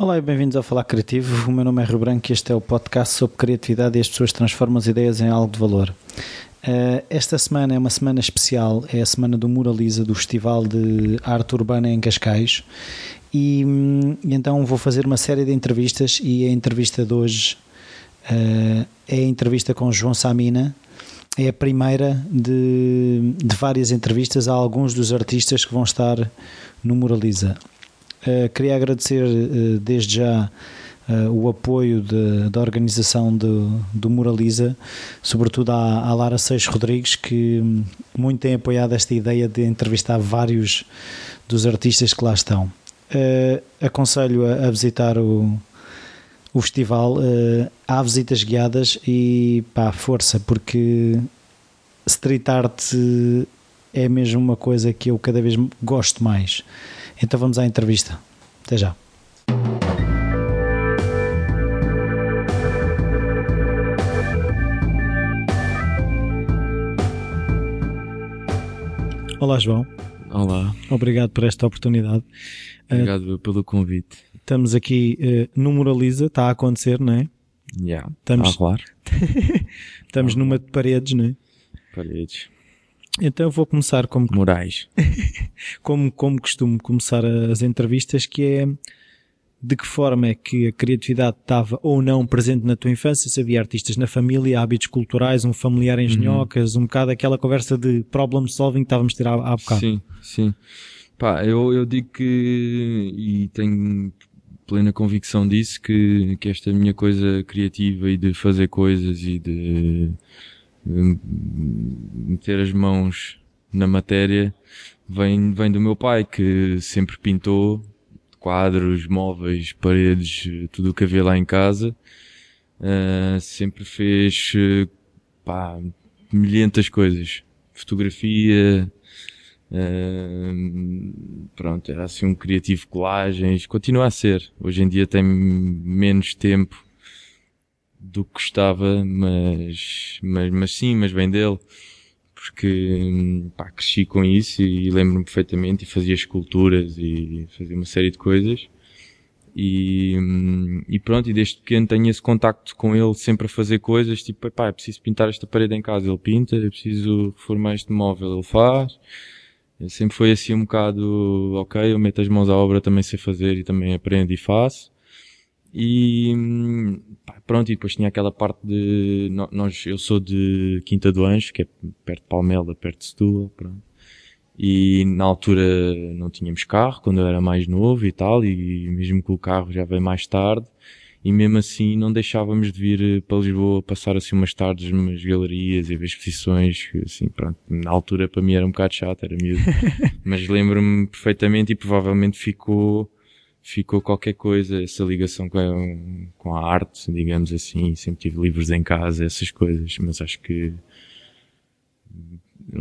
Olá e bem-vindos ao Falar Criativo. O meu nome é Rio Branco e este é o podcast sobre criatividade e as pessoas transformam as ideias em algo de valor. Uh, esta semana é uma semana especial, é a semana do Muraliza, do Festival de Arte Urbana em Cascais. E, hum, então vou fazer uma série de entrevistas e a entrevista de hoje uh, é a entrevista com João Samina. É a primeira de, de várias entrevistas a alguns dos artistas que vão estar no Muraliza. Uh, queria agradecer uh, desde já uh, o apoio de, da organização do, do Muraliza, sobretudo à, à, Lara Seixas Rodrigues, que muito tem apoiado esta ideia de entrevistar vários dos artistas que lá estão. aconselho a, a, visitar o, o festival. há visitas guiadas e pá, força, porque street art é mesmo uma coisa que eu cada vez gosto mais. Então vamos à entrevista. Até já. Olá, João. Olá. Obrigado por esta oportunidade. Obrigado uh, pelo convite. Estamos aqui uh, no Moraliza, está a acontecer, não é? Já, yeah, estamos, está a rolar. estamos numa de paredes, não é? Paredes. Então eu vou começar como Morais. como, como costumo começar as entrevistas, que é de que forma é que a criatividade estava ou não presente na tua infância, se havia artistas na família, hábitos culturais, um familiar em genhocas, uhum. um bocado aquela conversa de problem solving que estávamos a ter há, há bocado. Sim, sim. Pá, eu, eu digo que, e tenho plena convicção disso, que, que esta minha coisa criativa e de fazer coisas e de meter as mãos na matéria vem, vem do meu pai, que sempre pintou quadros, móveis, paredes, tudo o que havia lá em casa. Uh, sempre fez, pá, milhentas coisas. Fotografia, uh, pronto, era assim um criativo colagens, continua a ser. Hoje em dia tem menos tempo do que gostava, mas, mas, mas sim, mas bem dele. Porque, pá, cresci com isso e lembro-me perfeitamente e fazia esculturas e fazia uma série de coisas. E, e pronto, e desde pequeno tenho esse contacto com ele sempre a fazer coisas, tipo, pá, é preciso pintar esta parede em casa, ele pinta, é preciso reformar este móvel, ele faz. Sempre foi assim um bocado, ok, eu meto as mãos à obra, também sei fazer e também aprendo e faço. E pá, pronto, e depois tinha aquela parte de nós, eu sou de Quinta do Anjo, que é perto de Palmela, perto de Setúbal, pronto. E na altura não tínhamos carro, quando eu era mais novo e tal, e mesmo que o carro já veio mais tarde, e mesmo assim não deixávamos de vir para Lisboa passar assim umas tardes umas galerias e ver exposições, assim, pronto, na altura para mim era um bocado chato, era miúdo. Mas lembro-me perfeitamente e provavelmente ficou ficou qualquer coisa, essa ligação com a, com a arte, digamos assim, sempre tive livros em casa, essas coisas, mas acho que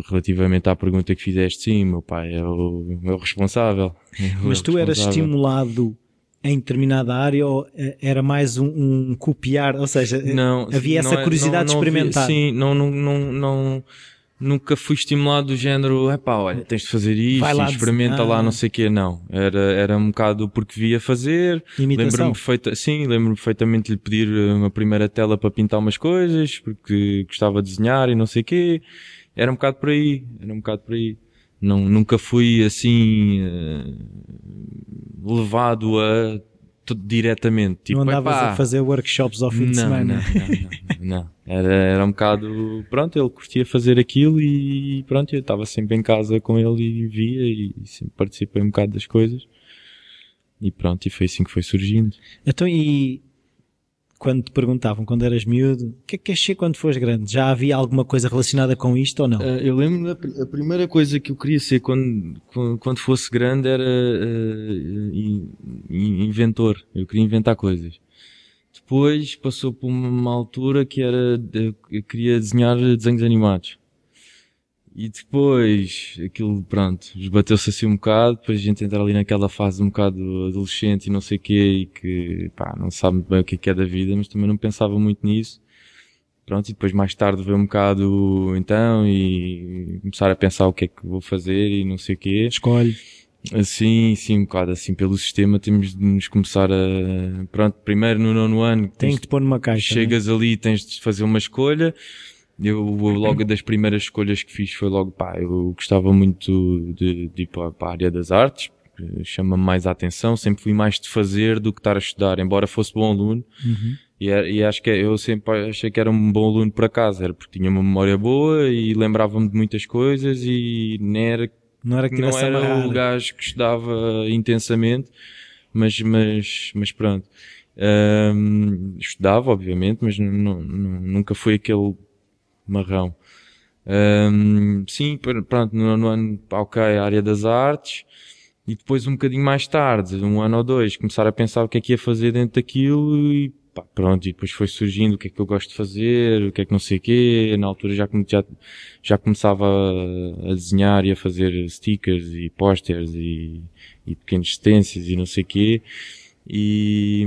relativamente à pergunta que fizeste, sim, meu pai é o, é o responsável. É o mas tu eras estimulado em determinada área ou eh, era mais um, um copiar, ou seja, não, havia essa é, curiosidade não, não, de experimentar? Sim, não, não, não, não nunca fui estimulado do género, é pá, olha, tens de fazer isto, lá experimenta ah. lá, não sei o quê, não. Era, era um bocado porque via fazer. Lembro-me feita, sim, lembro-me perfeitamente de lhe pedir uma primeira tela para pintar umas coisas, porque gostava de desenhar e não sei o quê. Era um bocado por aí, era um bocado por aí. Não, nunca fui assim, uh, levado a diretamente. Tipo, não andavas epá, a fazer workshops ao fim não, de semana. Não, não, não. Era, era um bocado, pronto, ele curtia fazer aquilo e pronto, eu estava sempre em casa com ele e via e sempre participei um bocado das coisas. E pronto, e foi assim que foi surgindo. Então, e quando te perguntavam, quando eras miúdo, o que é que queres ser quando fores grande? Já havia alguma coisa relacionada com isto ou não? Uh, eu lembro, a, a primeira coisa que eu queria ser quando, quando, fosse grande era uh, inventor. Eu queria inventar coisas. Depois passou por uma altura que era, eu queria desenhar desenhos animados. E depois, aquilo, pronto, esbateu-se assim um bocado, depois a gente entra ali naquela fase um bocado adolescente e não sei o quê, e que, pá, não sabe muito bem o que é, que é da vida, mas também não pensava muito nisso. Pronto, e depois mais tarde veio um bocado, então, e começar a pensar o que é que vou fazer e não sei o quê. Escolhe. Sim, sim, um bocado assim, pelo sistema temos de nos começar a, pronto, primeiro no nono ano. Tem que te pôr numa caixa. É? Chegas né? ali tens de fazer uma escolha. Eu, logo das primeiras escolhas que fiz foi logo, pá, eu gostava muito de, de ir para, para a área das artes, chama-me mais a atenção, sempre fui mais de fazer do que estar a estudar, embora fosse bom aluno. Uhum. E, e, acho que eu sempre achei que era um bom aluno para casa, era porque tinha uma memória boa e lembrava-me de muitas coisas e nem era não era, que não era o gajo que estudava intensamente, mas, mas, mas pronto. Um, estudava, obviamente, mas nunca foi aquele marrão. Um, sim, pronto, no, no ano, ok, área das artes, e depois um bocadinho mais tarde, um ano ou dois, começar a pensar o que é que ia fazer dentro daquilo e pá, pronto, e depois foi surgindo o que é que eu gosto de fazer, o que é que não sei o quê, na altura já, já, já começava a, desenhar e a fazer stickers e posters e, e pequenas extensões e não sei o quê, e,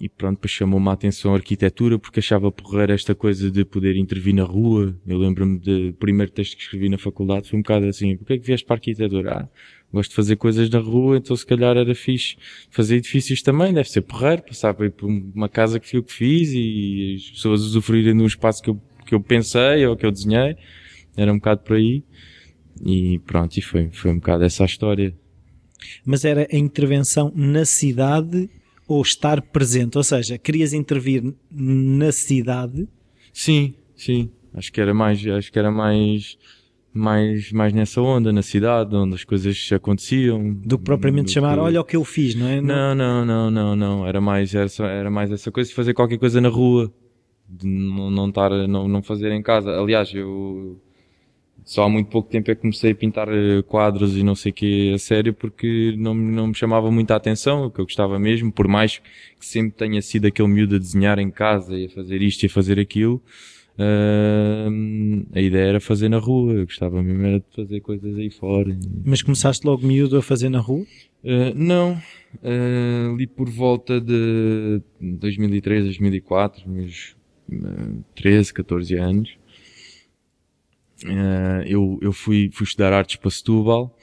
e pronto, depois chamou-me a atenção a arquitetura porque achava porreira esta coisa de poder intervir na rua. Eu lembro-me do primeiro texto que escrevi na faculdade foi um bocado assim, porquê é que vieste para a arquitetura? Ah, gosto de fazer coisas na rua, então se calhar era fixe fazer edifícios também, deve ser porreiro, passar por uma casa que fui eu que fiz e as pessoas usufruírem de um espaço que eu, que eu pensei ou que eu desenhei. Era um bocado por aí. E pronto, e foi, foi um bocado essa a história. Mas era a intervenção na cidade ou estar presente? Ou seja, querias intervir na cidade? Sim, sim. Acho que era mais, acho que era mais, mais, mais nessa onda, na cidade, onde as coisas aconteciam. Do que propriamente do chamar, que... olha o que eu fiz, não é? Não, não, não, não, não. Era mais, era, era mais essa coisa de fazer qualquer coisa na rua. De não, não estar, não, não fazer em casa. Aliás, eu, só há muito pouco tempo é que comecei a pintar eh, quadros e não sei o que a sério porque não, não me chamava muita atenção, o que eu gostava mesmo, por mais que sempre tenha sido aquele miúdo a desenhar em casa e a fazer isto e a fazer aquilo, uh, a ideia era fazer na rua, eu gostava mesmo era de fazer coisas aí fora. Mas começaste logo miúdo a fazer na rua? Uh, não, uh, ali por volta de 2003, 2004, meus 13, 14 anos, Uh, eu, eu fui, fui estudar artes para Setúbal,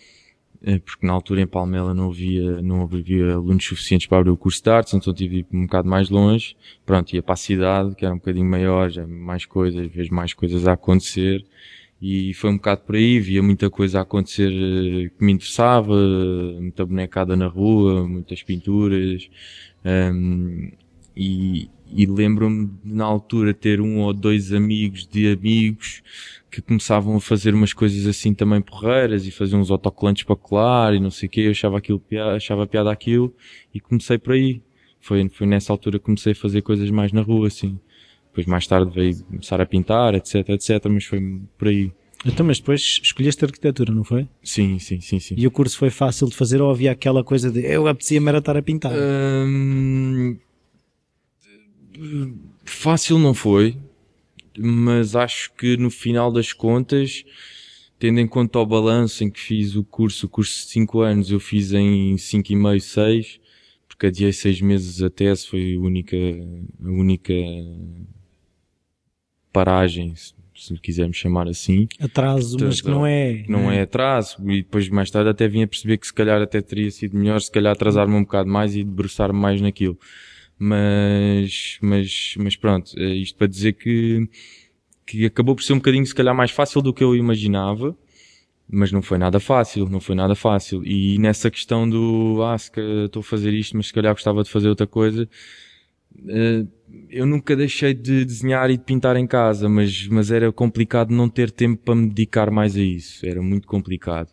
uh, porque na altura em Palmela não havia, não havia alunos suficientes para abrir o curso de artes, então tive um bocado mais longe. Pronto, ia para a cidade, que era um bocadinho maior, já mais coisas, vejo mais coisas a acontecer. E foi um bocado por aí, via muita coisa a acontecer uh, que me interessava, muita bonecada na rua, muitas pinturas. Um, e, e lembro-me na altura ter um ou dois amigos de amigos que começavam a fazer umas coisas assim também porreiras e faziam uns autocolantes para colar e não sei o que, eu achava aquilo, achava piada aquilo e comecei por aí. Foi, foi nessa altura que comecei a fazer coisas mais na rua, assim. Depois mais tarde veio começar a pintar, etc, etc, mas foi por aí. Então, mas depois escolheste arquitetura, não foi? Sim, sim, sim, sim. E o curso foi fácil de fazer ou havia aquela coisa de eu apetecia-me era estar a pintar? Hum, fácil não foi, mas acho que no final das contas, tendo em conta o balanço em que fiz o curso, o curso de 5 anos eu fiz em 5 e meio, 6, porque adiei 6 meses a tese, foi a única, a única paragem, se quisermos chamar assim. Atraso, Portanto, mas que não é. Não é atraso, e depois mais tarde até vim a perceber que se calhar até teria sido melhor, se calhar atrasar-me um bocado mais e debruçar-me mais naquilo. Mas, mas, mas pronto, é isto para dizer que, que acabou por ser um bocadinho se calhar mais fácil do que eu imaginava, mas não foi nada fácil, não foi nada fácil. E nessa questão do, ah, se estou a fazer isto, mas se calhar gostava de fazer outra coisa, eh, eu nunca deixei de desenhar e de pintar em casa, mas, mas era complicado não ter tempo para me dedicar mais a isso. Era muito complicado.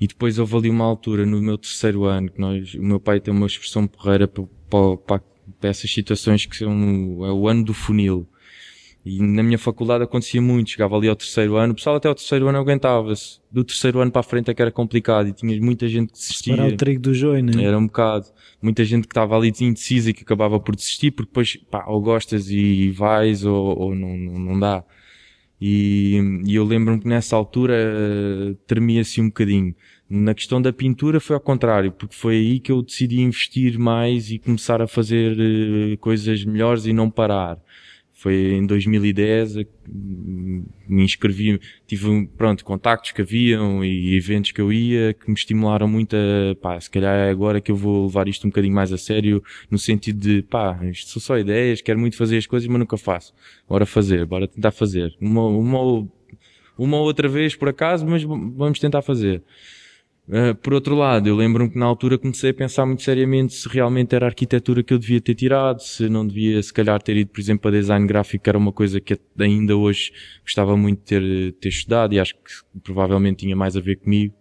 E depois houve ali uma altura no meu terceiro ano que nós, o meu pai tem uma expressão porreira para, para, para dessas situações que são é o ano do funil. E na minha faculdade acontecia muito, chegava ali ao terceiro ano, o pessoal até ao terceiro ano aguentava-se. Do terceiro ano para a frente é que era complicado e tinha muita gente que desistia. Era o trigo do joio, né? Era um bocado. Muita gente que estava ali indecisa e que acabava por desistir porque depois, pá, ou gostas e vais ou, ou não, não, não dá. E, e eu lembro-me que nessa altura uh, tremia-se um bocadinho. Na questão da pintura foi ao contrário, porque foi aí que eu decidi investir mais e começar a fazer uh, coisas melhores e não parar. Foi em 2010, me inscrevi, tive, pronto, contactos que haviam e eventos que eu ia que me estimularam muito a, pá, se calhar é agora que eu vou levar isto um bocadinho mais a sério, no sentido de, pá, isto são só ideias, quero muito fazer as coisas, mas nunca faço. Bora fazer, bora tentar fazer. Uma, uma, uma outra vez por acaso, mas vamos tentar fazer. Uh, por outro lado, eu lembro-me que na altura comecei a pensar muito seriamente se realmente era a arquitetura que eu devia ter tirado, se não devia se calhar ter ido, por exemplo, para design gráfico, que era uma coisa que ainda hoje gostava muito de ter, ter estudado e acho que provavelmente tinha mais a ver comigo.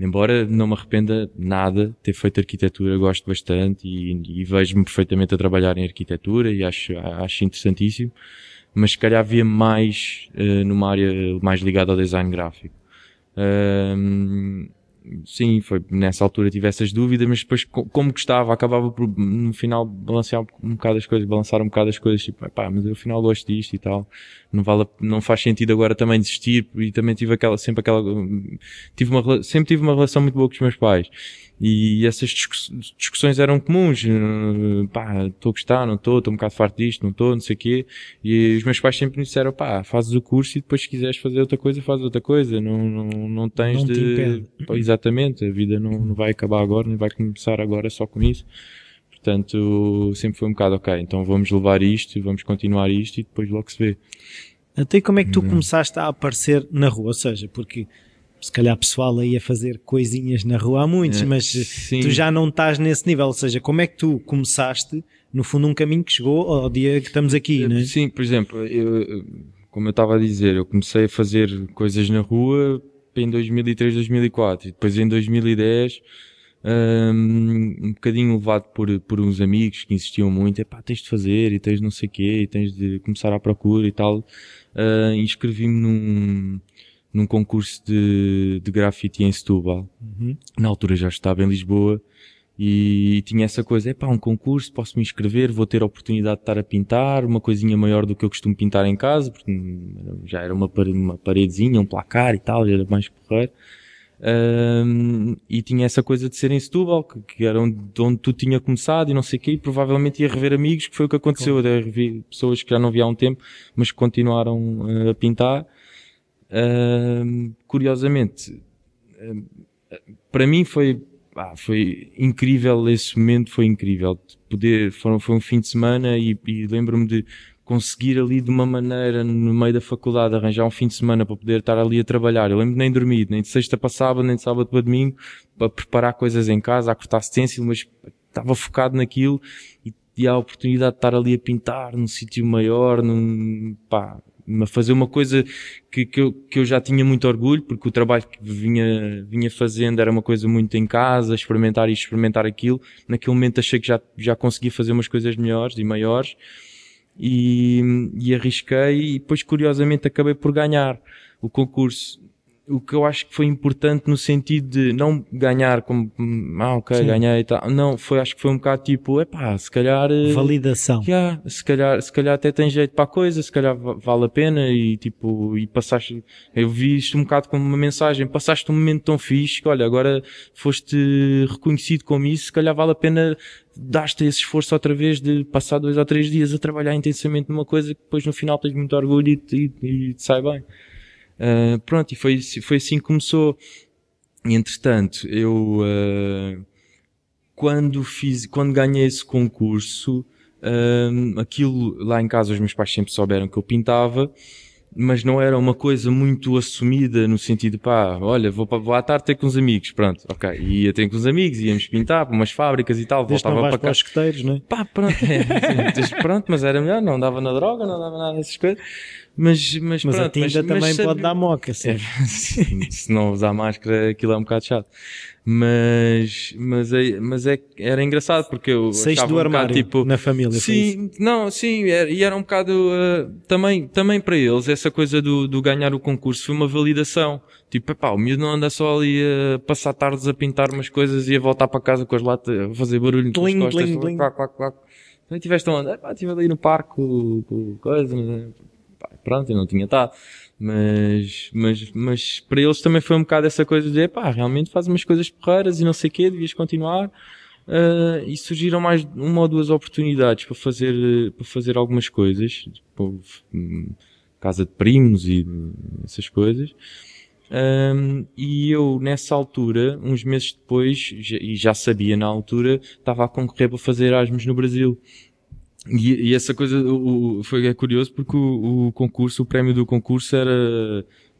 Embora não me arrependa nada de ter feito arquitetura, gosto bastante e, e vejo-me perfeitamente a trabalhar em arquitetura e acho, acho interessantíssimo, mas se calhar havia mais uh, numa área mais ligada ao design gráfico. Uh, sim, foi nessa altura tive essas dúvidas, mas depois, como gostava, acabava por, no final, balancear um bocado as coisas, balançar um bocado as coisas, tipo, pá, mas eu afinal gosto disto e tal. Não vale, não faz sentido agora também desistir, e também tive aquela, sempre aquela, tive uma, sempre tive uma relação muito boa com os meus pais. E essas discussões eram comuns. Eh, pá, estou a gostar, não estou, estou um bocado farto disto, não estou, não sei o quê. E os meus pais sempre me disseram, pá, fazes o curso e depois se quiseres fazer outra coisa, fazes outra coisa. Não, não, não tens não de... Pá, exatamente, a vida não, não vai acabar agora, nem vai começar agora só com isso. Portanto, sempre foi um bocado, ok, então vamos levar isto, vamos continuar isto e depois logo se vê. Até como é que tu hum. começaste a aparecer na rua? Ou seja, porque se calhar pessoal aí a fazer coisinhas na rua há muitos, é, mas sim. tu já não estás nesse nível, ou seja, como é que tu começaste, no fundo um caminho que chegou ao dia que estamos aqui, é, né? Sim, por exemplo, eu, como eu estava a dizer, eu comecei a fazer coisas na rua em 2003, 2004 e depois em 2010 um, um bocadinho levado por, por uns amigos que insistiam muito, é pá, tens de fazer e tens não sei o quê e tens de começar à procura e tal, uh, inscrevi-me num, num concurso de, de grafite em Setúbal. Uhum. Na altura já estava em Lisboa e tinha essa coisa, é pá, um concurso, posso me inscrever, vou ter a oportunidade de estar a pintar, uma coisinha maior do que eu costumo pintar em casa, porque já era uma, parede, uma paredezinha, um placar e tal, já era mais correr. Um, e tinha essa coisa de ser em Setúbal, que, que era onde, onde tu tinha começado e não sei o quê, e provavelmente ia rever amigos, que foi o que aconteceu, claro. rever pessoas que já não via há um tempo, mas que continuaram uh, a pintar curiosamente, para mim foi, ah, foi incrível esse momento, foi incrível. Poder, foi, foi um fim de semana e, e lembro-me de conseguir ali de uma maneira, no meio da faculdade, arranjar um fim de semana para poder estar ali a trabalhar. Eu lembro de nem dormir, nem de sexta para sábado, nem de sábado para domingo, para preparar coisas em casa, a cortar stencil, mas estava focado naquilo e, e a oportunidade de estar ali a pintar num sítio maior, num, pá, a fazer uma coisa que, que, eu, que eu já tinha muito orgulho, porque o trabalho que vinha, vinha fazendo era uma coisa muito em casa, experimentar isto, experimentar aquilo. Naquele momento achei que já, já conseguia fazer umas coisas melhores e maiores. E, e arrisquei e depois curiosamente acabei por ganhar o concurso o que eu acho que foi importante no sentido de não ganhar como, ah, ok, Sim. ganhei e tal. Não, foi, acho que foi um bocado tipo, epá, se calhar. Eh, Validação. Yeah, se calhar, se calhar até tem jeito para a coisa, se calhar vale a pena e tipo, e passaste, eu vi isto um bocado como uma mensagem, passaste um momento tão fixe que olha, agora foste reconhecido como isso, se calhar vale a pena dar-te esse esforço outra vez de passar dois ou três dias a trabalhar intensamente numa coisa que depois no final tens muito orgulho e, e, e te sai bem. Uh, pronto, e foi, foi assim que começou. E, entretanto, eu, uh, quando fiz, quando ganhei esse concurso, uh, aquilo lá em casa os meus pais sempre souberam que eu pintava, mas não era uma coisa muito assumida no sentido, pá, olha, vou, vou à tarde ter com os amigos, pronto, ok. E ia ter com os amigos, íamos pintar para umas fábricas e tal, Desde voltava para, para os escuteiros, não é? Pá, pronto, é, assim, pronto, mas era melhor, não dava na droga, não dava nada dessas coisas. Mas, mas, mas pronto, a tinta mas, também mas, pode dar moca, sim. É, sim. Se não usar máscara, aquilo é um bocado chato. Mas, mas, é, mas é, era engraçado porque eu Saíste do um armário bocado, tipo, na família, Sim, não, sim, era, e era um bocado, uh, também, também para eles, essa coisa do, do ganhar o concurso foi uma validação. Tipo, pá, o miúdo não anda só ali a passar tardes a pintar umas coisas e a voltar para casa com as latas, a fazer barulho tling, costas. Tling, tling. Clac, clac, clac. Então tiveste onde? Pá, estive ali no parque com, com coisa, pronto, eu não tinha estado. Mas, mas, mas para eles também foi um bocado essa coisa de, pá, realmente faz umas coisas porreiras e não sei o quê, devias continuar. Uh, e surgiram mais uma ou duas oportunidades para fazer, para fazer algumas coisas, tipo, casa de primos e essas coisas. Um, e eu, nessa altura, uns meses depois, e já sabia na altura, estava a concorrer para fazer Erasmus no Brasil. E, e essa coisa o, foi é curioso porque o, o, concurso, o prémio do concurso era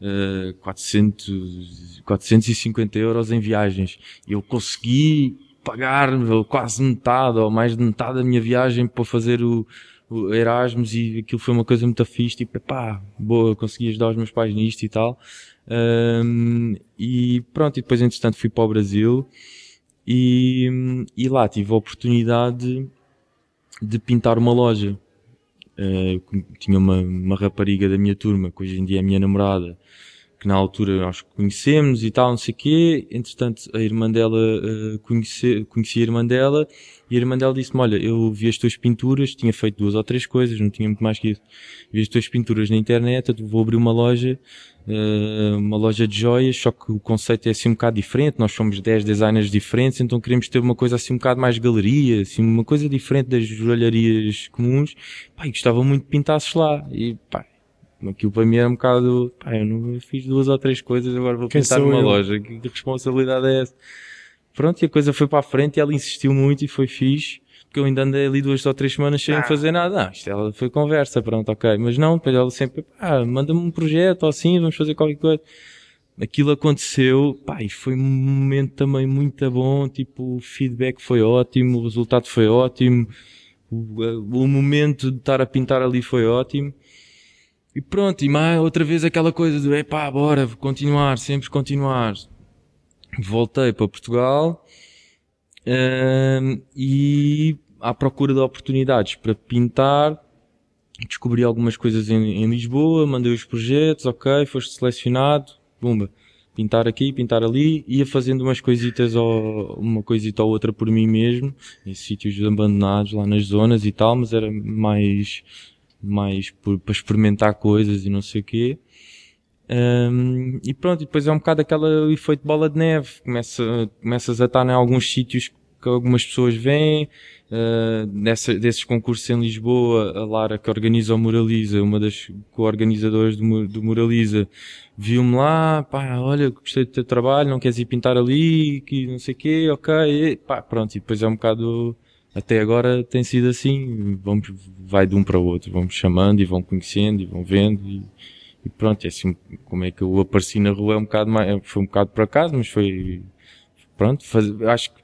uh, 400, 450 euros em viagens. E eu consegui pagar quase metade ou mais de metade da minha viagem para fazer o, o Erasmus e aquilo foi uma coisa muito fixe, tipo, pá, boa, consegui ajudar os meus pais nisto e tal. Um, e pronto, e depois entretanto fui para o Brasil e, e lá tive a oportunidade de pintar uma loja. Uh, tinha uma, uma rapariga da minha turma, que hoje em dia é minha namorada, que na altura nós conhecemos e tal, não sei o quê. Entretanto, a irmã dela uh, conhece, conhecia a irmã dela e a irmã dela disse-me, olha, eu vi as tuas pinturas, tinha feito duas ou três coisas, não tinha muito mais que isso. Vi as tuas pinturas na internet, vou abrir uma loja, uma loja de joias, só que o conceito é assim um bocado diferente, nós somos 10 designers diferentes, então queremos ter uma coisa assim um bocado mais galeria, assim, uma coisa diferente das joalharias comuns. Pá, e gostava muito de pintasses lá. E, pá, Aquilo para mim era um bocado, pá, eu não fiz duas ou três coisas, agora vou Quem pintar numa eu? loja. Que responsabilidade é essa? Pronto, e a coisa foi para a frente e ela insistiu muito e foi fixe. Porque eu ainda andei ali duas ou três semanas sem ah. fazer nada. Ah, isto ela foi conversa, pronto, ok. Mas não, depois ela sempre, pá, manda-me um projeto ou assim, vamos fazer qualquer coisa. Aquilo aconteceu, pá, e foi um momento também muito bom, tipo, o feedback foi ótimo, o resultado foi ótimo, o, o momento de estar a pintar ali foi ótimo. E pronto, e mais outra vez aquela coisa do epá, bora, continuar, sempre continuar. Voltei para Portugal e à procura de oportunidades para pintar. Descobri algumas coisas em, em Lisboa, mandei os projetos, ok, foste selecionado, bumba, pintar aqui, pintar ali, ia fazendo umas coisitas ou uma coisita ou outra por mim mesmo, em sítios abandonados lá nas zonas e tal, mas era mais mais por, para experimentar coisas e não sei o quê. Um, e pronto, depois é um bocado aquele efeito bola de neve. Começa, começas a estar em alguns sítios que algumas pessoas vêm, uh, nessa, desses concursos em Lisboa, a Lara que organiza o Muraliza, uma das co-organizadoras do, do Muraliza, viu-me lá, pá, olha, gostei do teu trabalho, não queres ir pintar ali, que não sei o quê, ok, e, pá, pronto, e depois é um bocado, até agora tem sido assim, vamos, vai de um para o outro, vamos chamando e vão conhecendo e vão vendo e, e pronto, é assim, como é que eu apareci na rua é um bocado mais, foi um bocado por acaso, mas foi, pronto, faz, acho que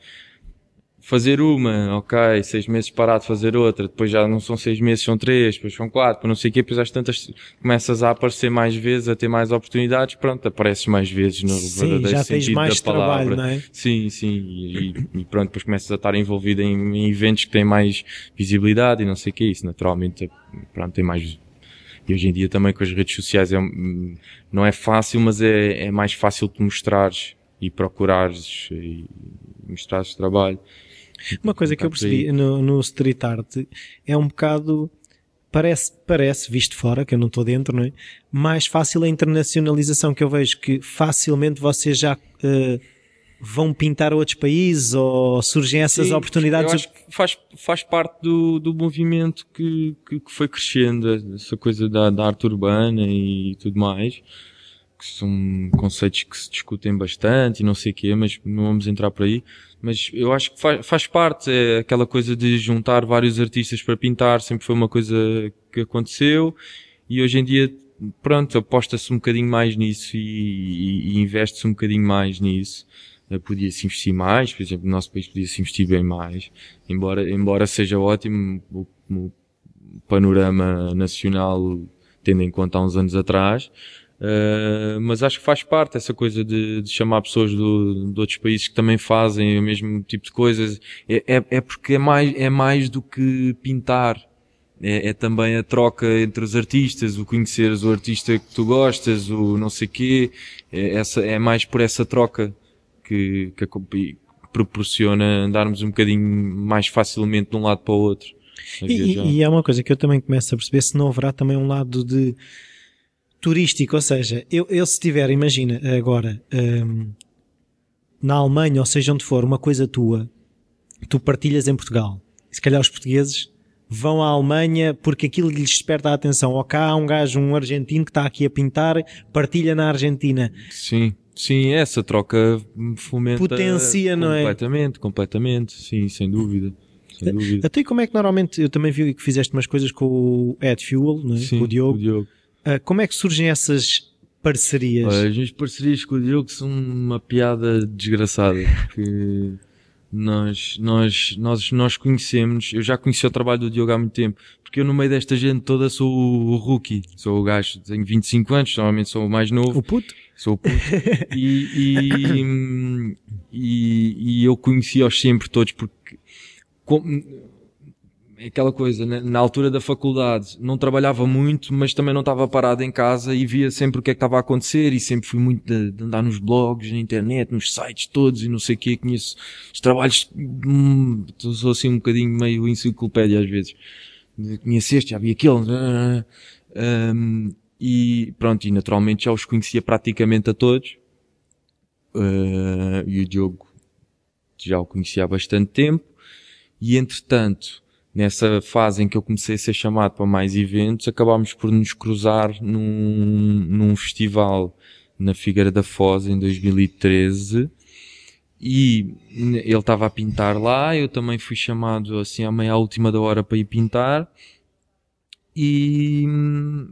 fazer uma, ok, seis meses parado fazer outra, depois já não são seis meses, são três, depois são quatro, depois não sei o quê, depois às tantas começas a aparecer mais vezes, a ter mais oportunidades, pronto, apareces mais vezes no sim, verdadeiro já tens sentido mais da palavra. Trabalho, não é? Sim, sim, e, e, pronto, depois começas a estar envolvido em, em, eventos que têm mais visibilidade e não sei o quê, isso naturalmente, pronto, tem mais e hoje em dia também com as redes sociais é, não é fácil, mas é, é mais fácil de mostrares e procurares e mostrares trabalho. Uma coisa que eu percebi no, no street art é um bocado parece, parece, visto fora, que eu não estou dentro, não é? Mais fácil a internacionalização, que eu vejo que facilmente vocês já uh, vão pintar outros países ou surgem essas Sim, oportunidades. Eu acho que faz, faz parte do, do movimento que, que, que foi crescendo, essa coisa da, da arte urbana e tudo mais que são conceitos que se discutem bastante e não sei o quê, mas não vamos entrar por aí. Mas eu acho que faz, faz parte, é aquela coisa de juntar vários artistas para pintar, sempre foi uma coisa que aconteceu e hoje em dia, pronto, aposta-se um bocadinho mais nisso e, e, e investe-se um bocadinho mais nisso. Eh, podia-se investir mais, por exemplo, no nosso país podia-se investir bem mais, embora, embora seja ótimo o, o panorama nacional, tendo em conta há uns anos atrás, Uh, mas acho que faz parte essa coisa de, de chamar pessoas do, de outros países que também fazem o mesmo tipo de coisas. É, é, é porque é mais, é mais do que pintar. É, é, também a troca entre os artistas, o conheceres o artista que tu gostas, o não sei quê. É, essa, é mais por essa troca que, que proporciona andarmos um bocadinho mais facilmente de um lado para o outro. E, e, é uma coisa que eu também começo a perceber se não haverá também um lado de turístico, ou seja, eu, eu se estiver, imagina, agora, um, na Alemanha, ou seja onde for, uma coisa tua, tu partilhas em Portugal. Se calhar os portugueses vão à Alemanha porque aquilo lhes desperta a atenção. Ou cá há um gajo, um argentino que está aqui a pintar, partilha na Argentina. Sim, sim, essa troca fomenta. Potencia, não é? Completamente, completamente, sim, sem dúvida. Sem dúvida. Até como é que normalmente, eu também vi que fizeste umas coisas com o Ed Fuel, não é? Sim, com o Diogo. o Diogo. Ah, como é que surgem essas parcerias? Olha, as minhas parcerias com o Diogo são uma piada desgraçada. Porque nós, nós, nós, nós conhecemos, eu já conheci o trabalho do Diogo há muito tempo, porque eu no meio desta gente toda sou o rookie, sou o gajo, tenho 25 anos, normalmente sou o mais novo. O puto? Sou o puto. e, e, e, e eu conheci-os sempre todos porque como- aquela coisa, né? na altura da faculdade não trabalhava muito, mas também não estava parado em casa e via sempre o que é que estava a acontecer e sempre fui muito de, de andar nos blogs, na internet, nos sites todos e não sei o quê, conheço os trabalhos, hum, sou assim um bocadinho meio enciclopédia às vezes. Conheço este, já vi aquele, ah, hum, e pronto, e naturalmente já os conhecia praticamente a todos. Ah, e o Diogo já o conhecia há bastante tempo. E entretanto, nessa fase em que eu comecei a ser chamado para mais eventos, acabámos por nos cruzar num, num festival na Figueira da Foz em 2013. E ele estava a pintar lá, eu também fui chamado assim à meia última da hora para ir pintar. E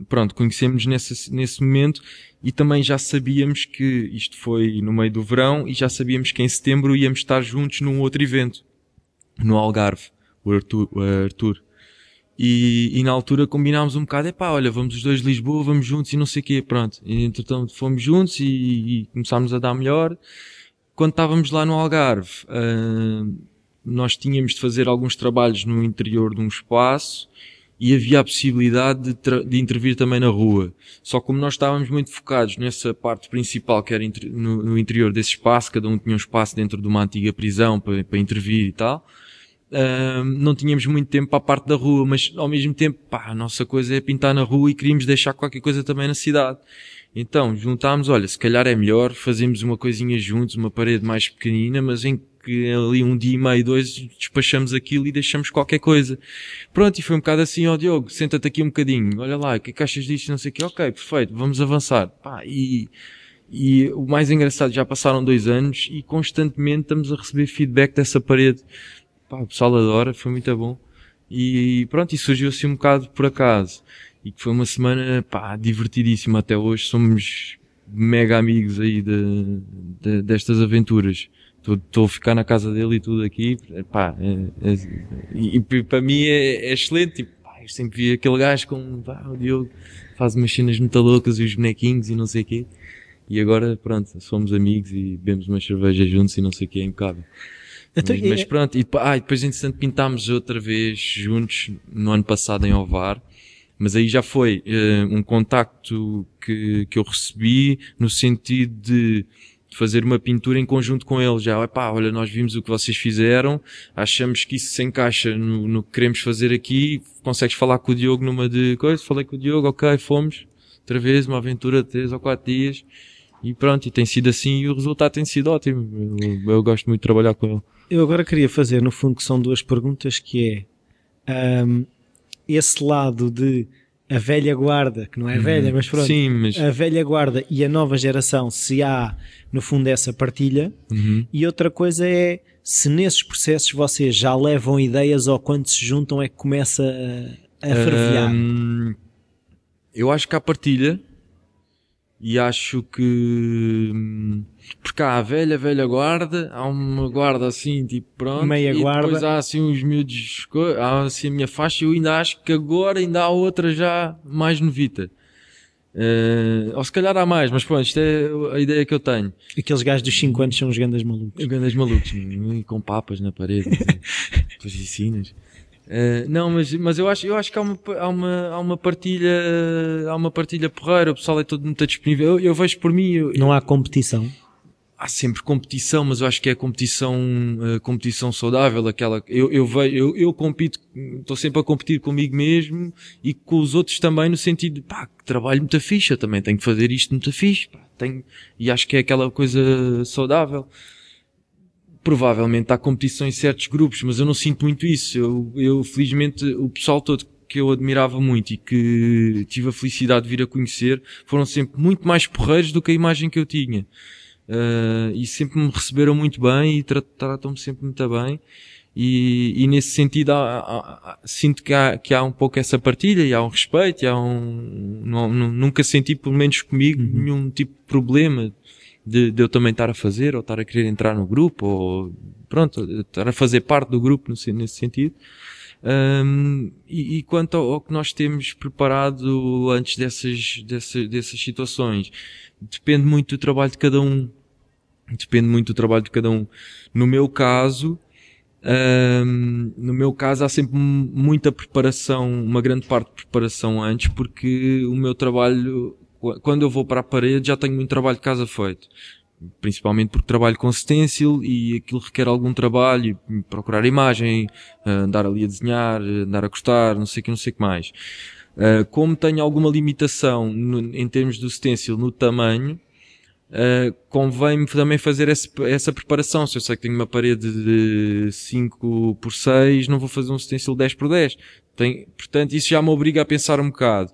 pronto, conhecemos nesse, nesse momento e também já sabíamos que isto foi no meio do verão e já sabíamos que em setembro íamos estar juntos num outro evento no Algarve, o Arthur. O Arthur. E, e na altura combinámos um bocado, epá, olha, vamos os dois de Lisboa, vamos juntos e não sei o quê, pronto. E entretanto fomos juntos e, e começámos a dar melhor. Quando estávamos lá no Algarve, ah, nós tínhamos de fazer alguns trabalhos no interior de um espaço e havia a possibilidade de, de intervir também na rua. Só como nós estávamos muito focados nessa parte principal, que era no, no interior desse espaço, cada um tinha um espaço dentro de uma antiga prisão para, para intervir e tal, ah, não tínhamos muito tempo para a parte da rua, mas ao mesmo tempo, pá, a nossa coisa é pintar na rua e queríamos deixar qualquer coisa também na cidade. Então, juntámos, olha, se calhar é melhor fazermos uma coisinha juntos, uma parede mais pequenina, mas em que ali um dia e meio, dois, despachamos aquilo e deixamos qualquer coisa. Pronto, e foi um bocado assim, ó Diogo, senta-te aqui um bocadinho, olha lá, o que é que achas disto, não sei o quê, ok, perfeito, vamos avançar. Pá, e, e o mais engraçado, já passaram dois anos e constantemente estamos a receber feedback dessa parede. Pá, o pessoal adora, foi muito bom. E pronto, e surgiu assim um bocado por acaso. E que foi uma semana, pá, divertidíssima até hoje. Somos mega amigos aí de, de- destas aventuras. Estou a ficar na casa dele e tudo aqui. Pá, é- é- e, e para mim é, é excelente. Tipo, pá, eu sempre vi aquele gajo com, pá, o Diogo faz umas cenas muito loucas e os bonequinhos e não sei o quê. E agora, pronto, somos amigos e bebemos umas cervejas juntos e não sei o quê, é impecável. Então, Mas, mas pronto, e, depois- ah, e depois entretanto pintámos outra vez juntos no ano passado em Ovar, mas aí já foi eh, um contacto que, que eu recebi no sentido de fazer uma pintura em conjunto com ele já, epá, olha, nós vimos o que vocês fizeram, achamos que isso se encaixa no, no que queremos fazer aqui, consegues falar com o Diogo numa de coisa, falei com o Diogo, ok, fomos, outra vez, uma aventura de três ou quatro dias, e pronto, e tem sido assim e o resultado tem sido ótimo, eu, eu gosto muito de trabalhar com ele. Eu agora queria fazer, no fundo, que são duas perguntas, que é ahm, esse lado de a velha guarda, que não é velha, mas pronto, Sim, mas. a velha guarda e a nova geração, se há, no fundo, essa partilha. Uhum. E outra coisa é se nesses processos vocês já levam ideias ou quando se juntam é que começa a, a fervilhar. Hum, eu acho que há partilha e acho que hum, porque há a velha, velha guarda, há uma guarda assim, tipo pronto, Meia e guarda. depois há assim uns miúdos, há assim a minha faixa e eu ainda acho que agora ainda há outra já mais novita. Eh, ou se calhar há mais, mas pronto, isto é a ideia que eu tenho. Aqueles gajos dos 5 anos são os grandes malucos. Grandes malucos, e com papas na parede, ensinas. Eh, não, mas, mas eu acho, eu acho que há uma, há uma, há uma partilha, há uma partilha porreira, o pessoal é todo muito disponível. Eu, eu vejo por mim, eu- Não há competição. Há sempre competição, mas eu acho que é competição, eh, competição saudável, aquela, eu, eu vejo, eu, eu compito, estou sempre a competir comigo mesmo e com os outros também no sentido de, pá, trabalho muito fixe, eu também tenho que fazer isto muito fixe, pá, tenho, e acho que é aquela coisa saudável. provavelmente há competição em certos grupos, mas eu não sinto muito isso. Eu, eu felizmente, o pessoal todo que eu admirava muito e que tive a felicidade de vir a conhecer foram sempre muito mais porreiros do que a imagem que eu tinha. Uh, e sempre me receberam muito bem e tratam-me sempre muito bem. E, e nesse sentido há, há, há, sinto que há, que há um pouco essa partilha e há um respeito e há um, não, nunca senti, pelo menos comigo, uhum. nenhum tipo de problema de, de, eu também estar a fazer ou estar a querer entrar no grupo ou pronto, estar a fazer parte do grupo nesse sentido. Um, e, e, quanto ao, ao, que nós temos preparado antes dessas, dessas, dessas situações, depende muito do trabalho de cada um. Depende muito do trabalho de cada um. No meu caso, um, no meu caso há sempre muita preparação, uma grande parte de preparação antes, porque o meu trabalho, quando eu vou para a parede, já tenho muito trabalho de casa feito principalmente porque trabalho com stencil e aquilo requer algum trabalho, procurar imagem, eh, andar ali a desenhar, andar a cortar, não sei que, não sei que mais. Eh, como tenho alguma limitação em termos do stencil no tamanho, Uh, convém-me também fazer esse, essa preparação. Se eu sei que tenho uma parede de 5 por 6, não vou fazer um stencil 10 por 10. Tem, portanto, isso já me obriga a pensar um bocado.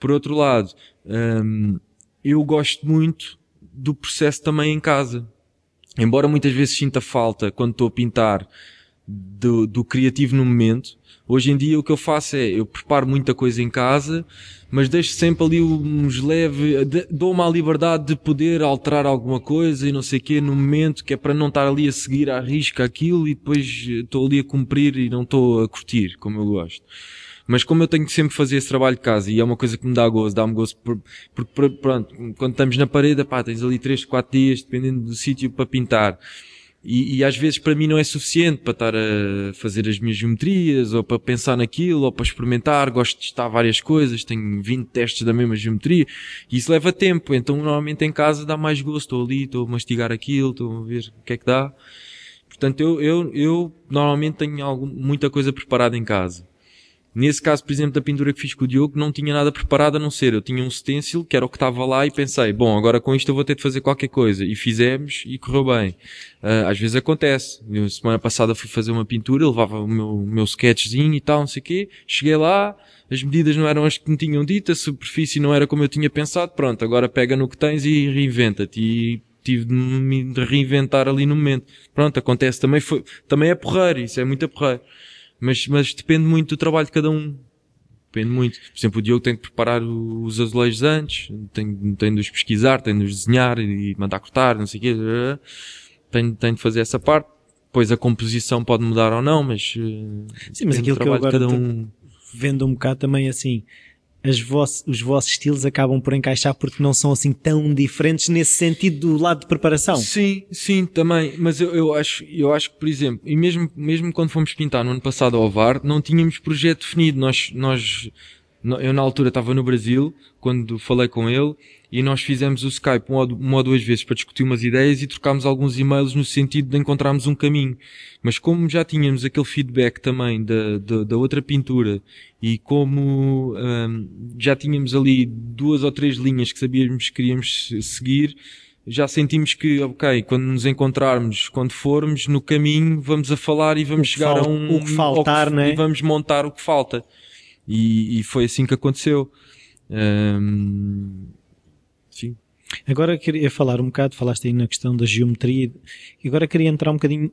Por outro lado, um, eu gosto muito do processo também em casa. Embora muitas vezes sinta falta quando estou a pintar do, do criativo no momento, hoje em dia o que eu faço é, eu preparo muita coisa em casa, mas deixo sempre ali uns leve, dou-me a liberdade de poder alterar alguma coisa e não sei o quê no momento, que é para não estar ali a seguir à risca aquilo e depois estou ali a cumprir e não estou a curtir, como eu gosto. Mas como eu tenho que sempre fazer esse trabalho de casa e é uma coisa que me dá gozo, dá-me gozo porque, pronto, quando estamos na parede, pá, tens ali 3, 4 dias, dependendo do sítio, para pintar. E, e, às vezes para mim não é suficiente para estar a fazer as minhas geometrias, ou para pensar naquilo, ou para experimentar. Gosto de testar várias coisas, tenho 20 testes da mesma geometria, e isso leva tempo. Então normalmente em casa dá mais gosto. Estou ali, estou a mastigar aquilo, estou a ver o que é que dá. Portanto, eu, eu, eu normalmente tenho muita coisa preparada em casa. Nesse caso, por exemplo, da pintura que fiz com o Diogo, não tinha nada preparado a não ser. Eu tinha um stencil, que era o que estava lá, e pensei, bom, agora com isto eu vou ter de fazer qualquer coisa. E fizemos, e correu bem. Uh, às vezes acontece. Eu, semana passada fui fazer uma pintura, levava o meu, meu sketchzinho e tal, não sei o quê. Cheguei lá, as medidas não eram as que me tinham dito, a superfície não era como eu tinha pensado. Pronto, agora pega no que tens e reinventa-te. E tive de me reinventar ali no momento. Pronto, acontece também, foi, também é porreiro, isso é muito porreiro. Mas, mas depende muito do trabalho de cada um. Depende muito. Por exemplo, o Diogo tem que preparar os azulejos antes, tem, tem de os pesquisar, tem de os desenhar e mandar cortar, não sei o quê. Tem, tem de fazer essa parte. Depois a composição pode mudar ou não, mas. Eh, Sim, mas aquilo que eu agora cada um... vendo um bocado também assim vossos, os vossos estilos acabam por encaixar porque não são assim tão diferentes nesse sentido do lado de preparação. Sim, sim, também. Mas eu, eu acho, eu acho que, por exemplo, e mesmo, mesmo quando fomos pintar no ano passado ao VAR, não tínhamos projeto definido. Nós, nós, eu na altura estava no Brasil, quando falei com ele, e nós fizemos o Skype uma ou duas vezes para discutir umas ideias e trocámos alguns e-mails no sentido de encontrarmos um caminho. Mas como já tínhamos aquele feedback também da, da, da outra pintura e como hum, já tínhamos ali duas ou três linhas que sabíamos que queríamos seguir, já sentimos que, ok, quando nos encontrarmos, quando formos no caminho, vamos a falar e vamos chegar a um... O que faltar, que, né? E vamos montar o que falta. E, e foi assim que aconteceu. Hum, sim. Agora queria falar um bocado, falaste aí na questão da geometria, e agora queria entrar um bocadinho.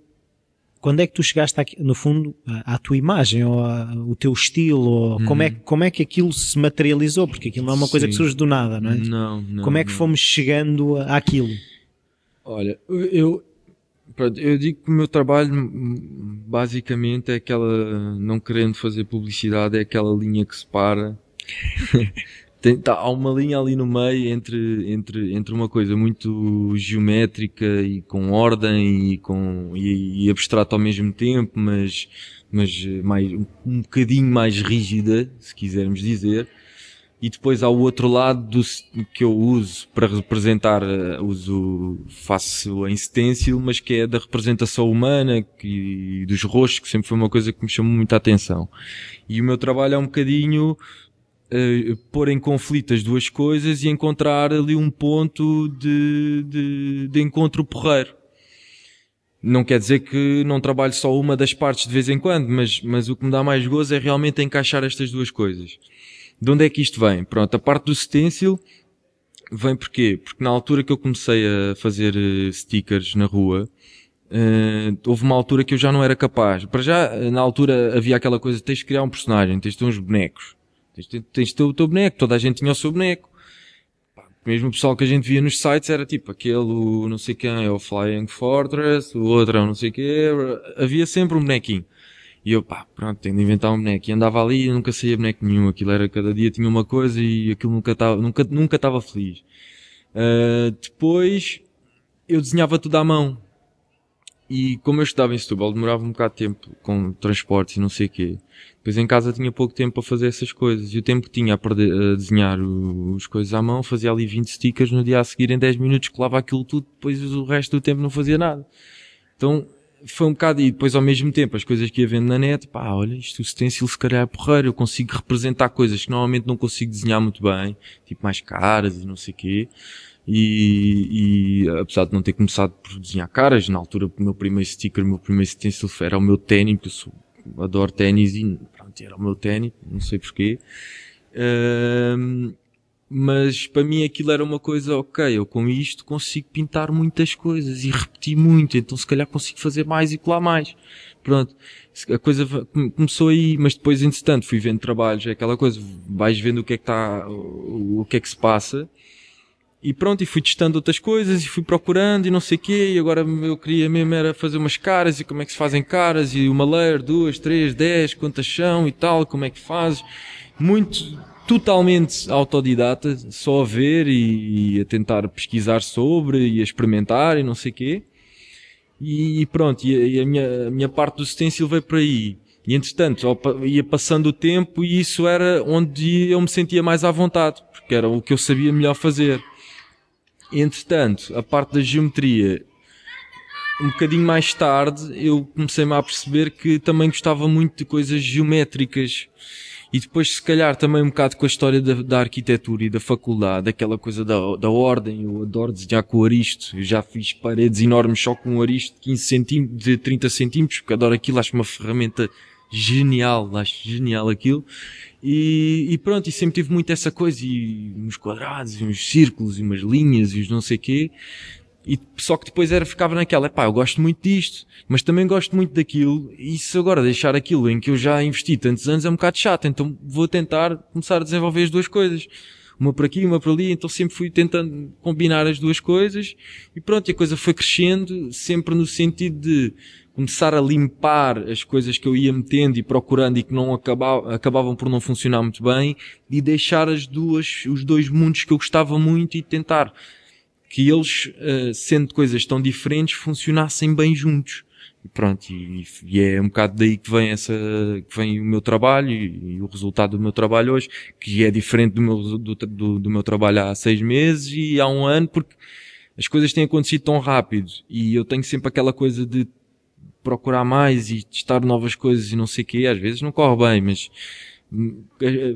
Quando é que tu chegaste aqui, no fundo à, à tua imagem ou ao teu estilo ou como é como é que aquilo se materializou porque aquilo não é uma coisa Sim. que surge do nada, não é? Não, não. Como é que não. fomos chegando àquilo? Olha, eu eu digo que o meu trabalho basicamente é aquela, não querendo fazer publicidade, é aquela linha que separa. Tem, tá, há uma linha ali no meio entre, entre, entre uma coisa muito geométrica e com ordem e, com, e, e abstrato ao mesmo tempo, mas, mas mais, um, bocadinho mais rígida, se quisermos dizer e depois há o outro lado do, que eu uso para representar, uh, uso, faço em stencil, mas que é da representação humana que, e dos rostos, que sempre foi uma coisa que me chamou muita atenção. E o meu trabalho é um bocadinho uh, pôr em conflito as duas coisas e encontrar ali um ponto de, de, de encontro porreiro. Não quer dizer que não trabalho só uma das partes de vez em quando, mas, mas o que me dá mais gozo é realmente encaixar estas duas coisas. De onde é que isto vem? Pronto, a parte do stencil vem porquê? Porque na altura que eu comecei a fazer eh, stickers na rua, uh, houve uma altura que eu já não era capaz. Para já, na altura havia aquela coisa, tens de criar um personagem, tens de ter uns bonecos. Tens tens o teu boneco, toda a gente tinha o seu boneco mesmo o pessoal que a gente via nos sites era tipo aquele, não sei quem, é o Flying Fortress, o outro é o não sei quê, havia sempre um bonequinho. E eu, pá, pronto, tenho de inventar um boneco. E andava ali e nunca saía boneco nenhum. Aquilo era, cada dia tinha uma coisa e aquilo nunca estava, nunca, nunca estava feliz. Uh, depois, eu desenhava tudo à mão. E como eu estudava em Setúbal, demorava um bocado de tempo com transportes e não sei o quê. Depois em casa tinha pouco tempo para fazer essas coisas. E o tempo que tinha a, perder, a desenhar os coisas à mão, fazia ali 20 stickers no dia a seguir em 10 minutos, colava aquilo tudo, depois o resto do tempo não fazia nada. Então, foi um bocado, e depois ao mesmo tempo, as coisas que ia vendo na net, pá, olha, isto o stencil se calhar é porreiro, eu consigo representar coisas que normalmente não consigo desenhar muito bem, tipo mais caras e não sei o quê. E, e, apesar de não ter começado por desenhar caras, na altura o meu primeiro sticker, o meu primeiro stencil era o meu ténis, eu sou adoro ténis e era o meu ténis, não sei porquê. Mas para mim aquilo era uma coisa, ok, eu com isto consigo pintar muitas coisas e repetir muito, então se calhar consigo fazer mais e colar mais. Pronto, a coisa começou aí, mas depois, entretanto, fui vendo trabalhos, é aquela coisa, vais vendo o que é que está, o que é que se passa, e pronto, e fui testando outras coisas e fui procurando e não sei o quê. E agora eu queria mesmo era fazer umas caras e como é que se fazem caras e uma layer, duas, três, dez, quantas são e tal, como é que fazes. Muito, totalmente autodidata, só a ver e, e a tentar pesquisar sobre e a experimentar e não sei o quê. E, pronto, e, a, e a minha, a minha parte do stencil veio por aí. E entretanto, ia passando o tempo e isso era onde eu me sentia mais à vontade, porque era o que eu sabia melhor fazer. Entretanto, a parte da geometria, um bocadinho mais tarde, eu comecei-me a perceber que também gostava muito de coisas geométricas. E depois, se calhar, também um bocado com a história da, da arquitetura e da faculdade, aquela coisa da, da ordem, eu adoro desenhar com o aristo. Eu já fiz paredes enormes só com um aristo de 15 centímetros, de 30 centímetros, porque adoro aquilo, acho uma ferramenta genial, acho genial aquilo. E, e, pronto, e sempre tive muito essa coisa, e uns quadrados, e uns círculos, e umas linhas, e os não sei quê. E só que depois era, ficava naquela, pá, eu gosto muito disto, mas também gosto muito daquilo, e se agora deixar aquilo em que eu já investi tantos anos é um bocado chato, então vou tentar começar a desenvolver as duas coisas. Uma por aqui, uma por ali, então sempre fui tentando combinar as duas coisas, e pronto, e a coisa foi crescendo, sempre no sentido de, começar a limpar as coisas que eu ia metendo e procurando e que não acabavam, acabavam por não funcionar muito bem e deixar as duas, os dois mundos que eu gostava muito e tentar que eles, uh, sendo coisas tão diferentes, funcionassem bem juntos. E pronto, e, e, é um bocado daí que vem essa, que vem o meu trabalho e, e o resultado do meu trabalho hoje, que é diferente do meu, do, do, do meu trabalho há seis meses e há um ano, porque as coisas têm acontecido tão rápido e eu tenho sempre aquela coisa de procurar mais e testar novas coisas e não sei o quê, às vezes não corre bem, mas hum,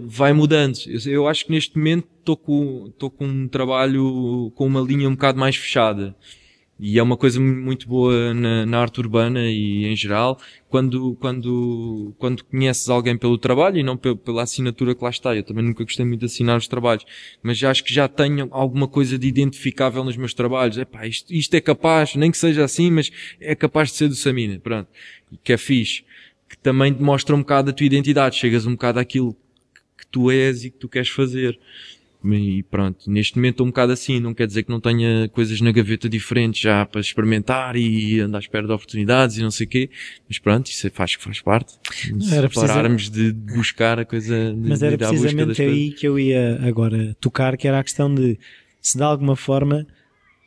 vai mudando. Eu, acho que neste momento estou com, estou com um trabalho com uma linha um bocado mais fechada. E é uma coisa muito boa na, na, arte urbana e em geral, quando, quando, quando conheces alguém pelo trabalho e não pela assinatura que lá está. Eu também nunca gostei muito de assinar os trabalhos, mas acho que já tenho alguma coisa de identificável nos meus trabalhos. Epá, isto, isto é capaz, nem que seja assim, mas é capaz de ser do Samina. Pronto. Que é fixe. Que também demonstra um bocado a tua identidade. Chegas um bocado àquilo que tu és e que tu queres fazer. E pronto, neste momento estou um bocado assim, não quer dizer que não tenha coisas na gaveta diferentes já para experimentar e andar à espera de oportunidades e não sei o quê, mas pronto, isso é, faz, faz parte. Se era pararmos de buscar a coisa de, Mas era precisamente aí coisas. que eu ia agora tocar, que era a questão de se de alguma forma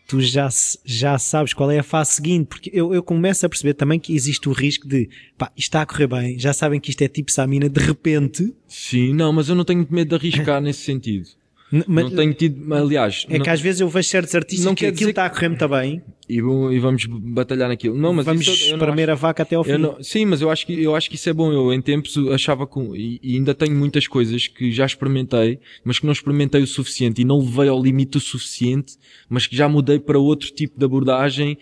tu já, já sabes qual é a fase seguinte, porque eu, eu começo a perceber também que existe o risco de, pá, isto está a correr bem, já sabem que isto é tipo Samina, de repente. Sim, não, mas eu não tenho medo de arriscar nesse sentido. Mas, não tenho tido, aliás. É não, que às vezes eu vejo certos artistas não que aquilo está a correr muito bem. E, e, vamos batalhar naquilo. Não, mas vamos isso, espremer a vaca até ao fim. Não, sim, mas eu acho que, eu acho que isso é bom. Eu em tempos achava que, e, e, ainda tenho muitas coisas que já experimentei, mas que não experimentei o suficiente e não levei ao limite o suficiente, mas que já mudei para outro tipo de abordagem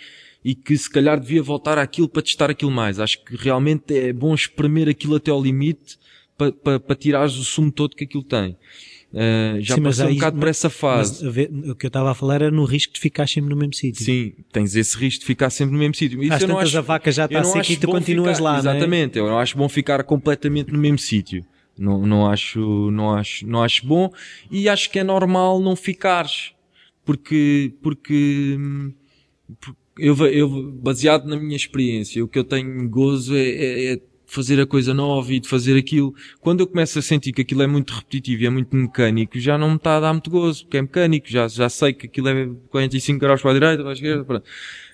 e que se calhar devia voltar àquilo para testar aquilo mais. Acho que realmente é bom espremer aquilo até ao limite para, para, para tirares o sumo todo que aquilo tem. Uh, já Sim, passei um bocado por essa fase. Ver, o que eu estava a falar era no risco de ficar sempre no mesmo sítio. Sim, tens esse risco de ficar sempre no mesmo sítio. Isso Às eu não acho, a vaca já está seca e tu continuas ficar, lá, Exatamente, não é? eu não acho bom ficar completamente no mesmo sítio. Não, não acho, não acho, não acho bom e acho que é normal não ficares. Porque, porque, porque eu, eu, baseado na minha experiência, o que eu tenho gozo é, é, é fazer a coisa nova e de fazer aquilo. Quando eu começo a sentir que aquilo é muito repetitivo e é muito mecânico, já não me está a dar muito gozo, porque é mecânico, já, já sei que aquilo é 45 graus para a direita, para a esquerda, para...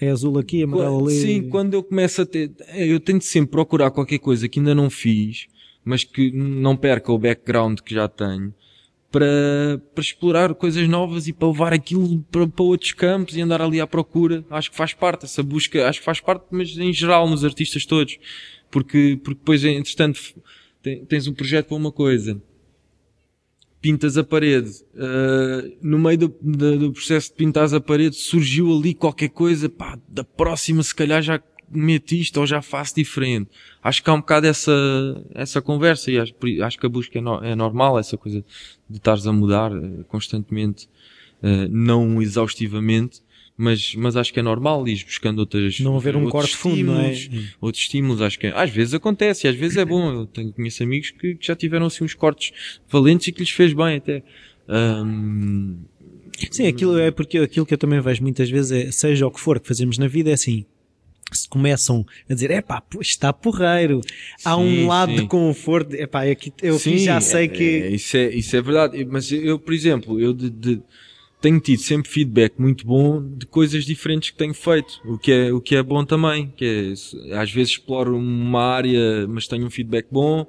É azul aqui, amarelo ali. Sim, quando eu começo a ter, eu tento sempre procurar qualquer coisa que ainda não fiz, mas que não perca o background que já tenho, para, para explorar coisas novas e para levar aquilo para, para outros campos e andar ali à procura. Acho que faz parte essa busca, acho que faz parte, mas em geral nos artistas todos porque, porque depois, entretanto, tens um projeto para uma coisa, pintas a parede, uh, no meio do, do, do, processo de pintar a parede surgiu ali qualquer coisa, pá, da próxima se calhar já meto isto ou já faço diferente. Acho que há um bocado essa, essa conversa e acho, acho que a busca é, no, é normal, essa coisa de estares a mudar uh, constantemente, uh, não exaustivamente, mas, mas acho que é normal ir buscando outras. Não haver um corte fundo, não é? Outros estímulos, acho que às vezes acontece, às vezes é bom. Eu tenho, conheço amigos que, que já tiveram assim uns cortes valentes e que lhes fez bem até. Um... Sim, aquilo é porque aquilo que eu também vejo muitas vezes é, seja o que for que fazemos na vida, é assim. Se começam a dizer, é pá, está porreiro, há sim, um lado sim. de conforto, é pá, eu aqui, eu aqui já sei é, que. É, isso, é, isso é verdade, mas eu, por exemplo, eu de, de tenho tido sempre feedback muito bom de coisas diferentes que tenho feito, o que é, o que é bom também, que é, às vezes exploro uma área, mas tenho um feedback bom,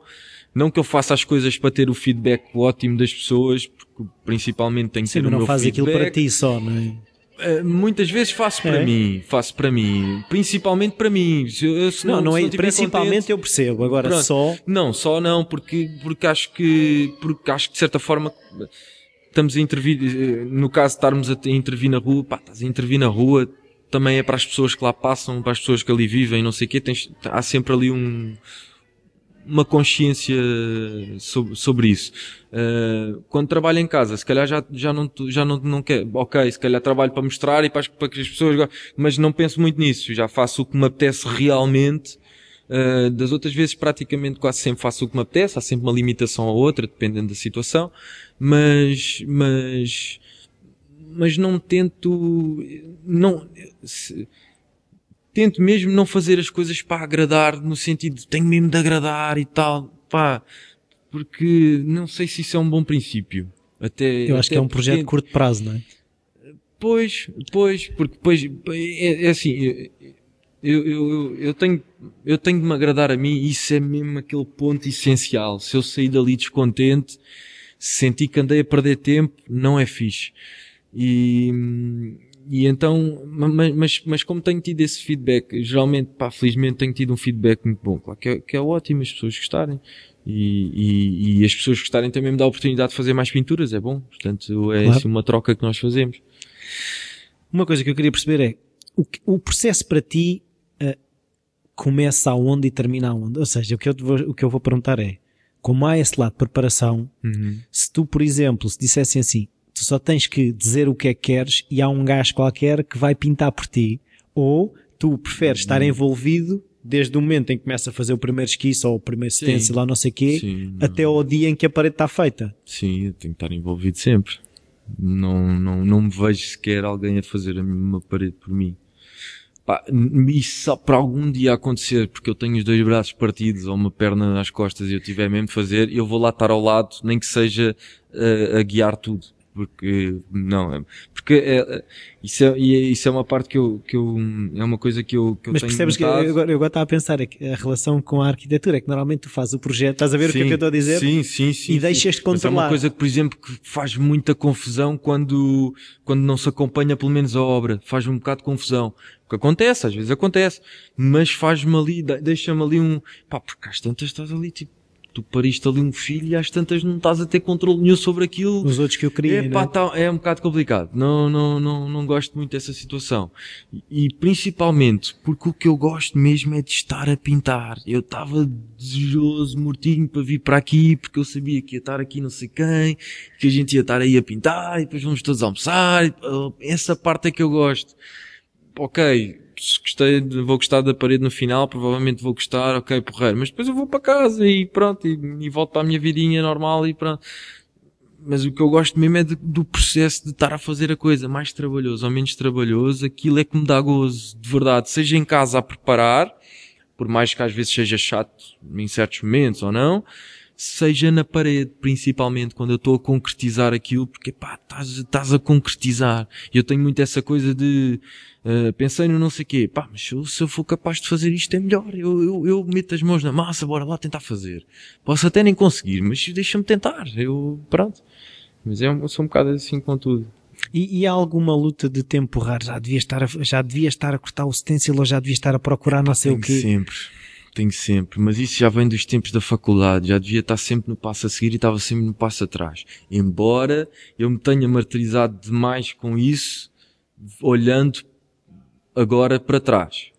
não que eu faça as coisas para ter o feedback ótimo das pessoas, porque principalmente tenho que Sim, ter o meu feedback. Não faz aquilo para ti só, não é? Uh, muitas vezes faço para é. mim, faço para mim, principalmente para mim. Se não, não, não é, principalmente contente, eu percebo, agora pronto. só. Não, só não, porque, porque acho que, porque acho que de certa forma, estamos a intervir, eh, no caso de estarmos a intervir na rua, pá, estás a intervir na rua, também é para as pessoas que lá passam, para as pessoas que ali vivem, não sei o quê, tens, há sempre ali um, uma consciência sobre, sobre isso. Uh, quando trabalho em casa, se calhar já, já não, já não, não quer, ok, se calhar trabalho para mostrar e para, para que as pessoas, mas não penso muito nisso, já faço o que me apetece realmente, Uh, das outras vezes praticamente quase sempre faço o que me apetece, há sempre uma limitação ou outra, dependendo da situação mas, mas, mas não tento, não, se, tento mesmo não fazer as coisas para agradar, no sentido de tenho mesmo de agradar e tal, pá, porque não sei se isso é um bom princípio. Até, Eu acho até que é um projeto de curto prazo, não é? Pois, pois, porque depois, é, é assim, eu, eu, eu, eu, tenho, eu tenho de me agradar a mim, isso é mesmo aquele ponto essencial. Se eu sair dali descontente, senti que andei a perder tempo, não é fixe. E, e então, mas, mas, mas como tenho tido esse feedback, geralmente, pá, felizmente tenho tido um feedback muito bom, claro que é, que é ótimo as pessoas gostarem. E, e, e, as pessoas gostarem também me dá a oportunidade de fazer mais pinturas, é bom. Portanto, é claro. uma troca que nós fazemos. Uma coisa que eu queria perceber é, o, o processo para ti uh, começa aonde e termina aonde? Ou seja, o que eu, vou, o que eu vou perguntar é, como há esse lado de preparação, uhum. se tu, por exemplo, se dissessem assim, tu só tens que dizer o que é que queres e há um gajo qualquer que vai pintar por ti, ou tu preferes uhum. estar envolvido desde o momento em que começa a fazer o primeiro esquiço ou o primeiro stencil lá não sei o quê, Sim, até ao dia em que a parede está feita. Sim, eu tenho que estar envolvido sempre. Não, não, não me vejo sequer alguém a fazer a uma parede por mim. Pá, isso só para algum dia acontecer, porque eu tenho os dois braços partidos ou uma perna nas costas e eu tiver mesmo de fazer, eu vou lá estar ao lado, nem que seja uh, a guiar tudo porque não é porque é, é isso é, isso é uma parte que eu, que eu é uma coisa que eu, que eu mas percebes notado. que eu agora, eu agora estava a pensar é a relação com a arquitetura é que normalmente tu fazes o projeto estás a ver sim, o que é que eu estou a dizer? sim sim sim e deixas-te controlar mas é uma coisa que por exemplo que faz muita confusão quando quando não se acompanha pelo menos a obra. Faz um bocado de confusão que acontece às vezes acontece mas faz-me ali deixa-me ali um pá porque às tantas estás ali tipo tu pariste ali um filho e às tantas não estás a ter controle nenhum sobre aquilo. Os outros que eu queria, É, pá, né? tá- é um bocado complicado. Não, não, não, não gosto muito dessa situação. E, principalmente porque o que eu gosto mesmo é de estar a pintar. Eu estava desejoso, mortinho para vir para aqui, porque eu sabia que ia estar aqui não sei quem, que a gente ia estar aí a pintar, e depois vamos todos almoçar. essa parte é que eu gosto. Ok, gostei, vou gostar da parede no final, provavelmente vou gostar, ok, porreiro. Mas depois eu vou para casa e pronto, e, e volto para a minha vidinha normal e pronto mas o que eu gosto mesmo é de- do processo de estar a fazer a coisa mais trabalhoso ou menos trabalhoso, aquilo é que me dá gozo, de verdade, seja em casa a preparar, por mais que às vezes seja chato em certos momentos ou não, seja na parede, principalmente quando eu estou a concretizar aquilo, porque pá, estás, estás a concretizar. Eu tenho muito essa coisa de, uh, pensei no não sei quê, pá, mas se eu, se eu for capaz de fazer isto é melhor, eu, eu, eu meto as mãos na massa, bora lá tentar fazer. Posso até nem conseguir, mas deixa-me tentar, eu, pronto. Mas é, um- sou um bocado assim com tudo. E, e há alguma luta de te empurrar? Já devia estar a, já devia estar a cortar o stencil ou já devia estar a procurar não sei o Tenho quê? sempre, tenho sempre. Mas isso já vem dos tempos da faculdade. Já devia estar sempre no passo a seguir e estava sempre no passo atrás. Embora eu me tenha martirizado demais com isso, olhando agora para trás.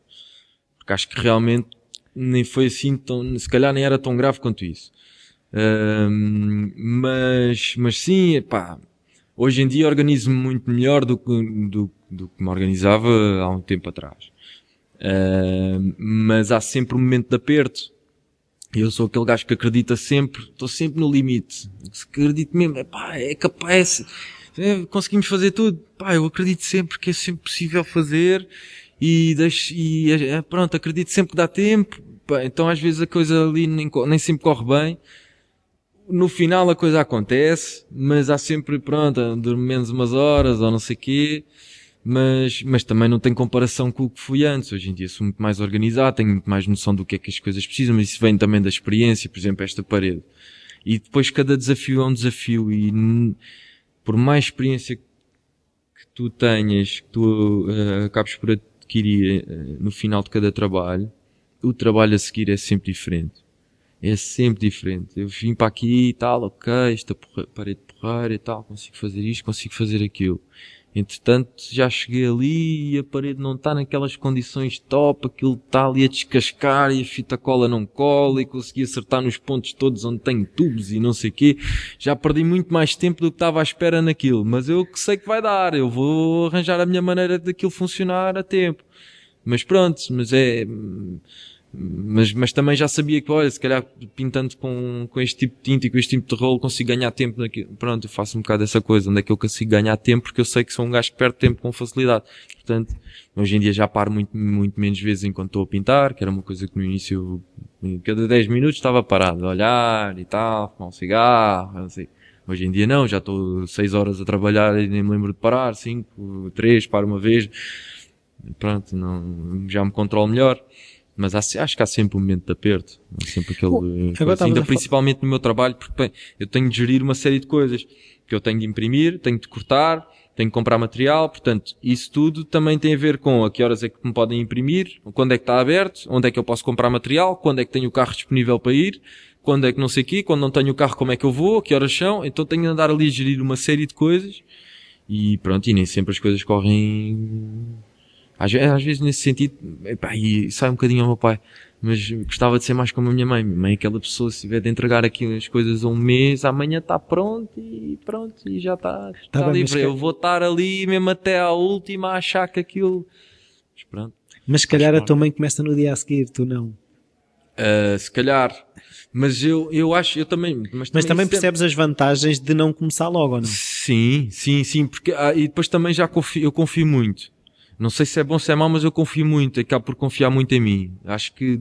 Porque acho que realmente nem foi assim tão, se calhar nem era tão grave quanto isso. Ahm, mas, mas sim, pá, hoje em dia organizo-me muito melhor do que, do, do que me organizava há um tempo atrás. Mas há sempre um momento de aperto. Eu sou aquele gajo que acredita sempre, estou sempre no limite. Acredito mesmo, é pá, é capaz, conseguimos fazer tudo. Pá, eu acredito sempre que é sempre possível fazer e deixo, e é, pronto, acredito sempre que dá tempo. Pá, então às vezes a coisa ali nem, nem sempre corre bem. No final a coisa acontece, mas há sempre, pronto, durmo menos umas horas ou não sei quê mas, mas também não tem comparação com o que fui antes. Hoje em dia sou muito mais organizado, tenho muito mais noção do que é que as coisas precisam, mas isso vem também da experiência, por exemplo, esta parede. E depois cada desafio é um desafio e por mais experiência que tu tenhas, que tu eh, acabes por adquirir eh, no final de cada trabalho, o trabalho a seguir é sempre diferente. É sempre diferente. Eu vim para aqui e tal, ok, esta porra- parede porreira e tal, consigo fazer isto, consigo fazer aquilo. Entretanto, já cheguei ali e a parede não está naquelas condições top, aquilo está ali a descascar e a fita cola não cola e consegui acertar nos pontos todos onde tenho tubos e não sei quê. Já perdi muito mais tempo do que estava à espera naquilo, mas eu que sei que vai dar, eu vou arranjar a minha maneira daquilo funcionar a tempo. Mas pronto, mas é, mas, mas também já sabia que, olha, se calhar pintando com, com este tipo de tinta e com este tipo de rolo consigo ganhar tempo naquilo. Pronto, eu faço um bocado essa coisa. Onde é que eu consigo ganhar tempo? Porque eu sei que sou um gajo que perde tempo com facilidade. Portanto, hoje em dia já paro muito, muito menos vezes enquanto estou a pintar, que era uma coisa que no início, cada 10 minutos estava parado a olhar e tal, fumar um cigarro, não sei. Hoje em dia não, já estou 6 horas a trabalhar e nem me lembro de parar, 5, 3, paro uma vez. Pronto, não, já me controlo melhor. Mas há, acho que há sempre um momento de aperto. Há sempre aquele, Bom, coisa. ainda principalmente no meu trabalho, porque bem, eu tenho de gerir uma série de coisas. Que eu tenho de imprimir, tenho de cortar, tenho de comprar material, portanto, isso tudo também tem a ver com a que horas é que me podem imprimir, quando é que está aberto, onde é que eu posso comprar material, quando é que tenho o carro disponível para ir, quando é que não sei o quê, quando não tenho o carro como é que eu vou, que horas são, então tenho de andar ali a gerir uma série de coisas e pronto, e nem sempre as coisas correm às, às vezes nesse sentido, epá, e sai um bocadinho ao meu pai, mas gostava de ser mais como a minha mãe. Minha mãe é aquela pessoa, se tiver de entregar aqui as coisas a um mês, amanhã está pronto e pronto, e já está, está Tá mas livre. que- Eu vou estar ali mesmo até à última a achar que aquilo, mas pronto. Mas se calhar a tua mãe começa no dia a seguir, tu não. Uh, se calhar, mas eu, eu acho, eu também, mas, Mas também sempre- percebes as vantagens de não começar logo, ou não? Sim, sim, sim, porque ah, e depois também já confio, eu confio muito. Não sei se é bom se é mau, mas eu confio muito, acabo por confiar muito em mim. Acho que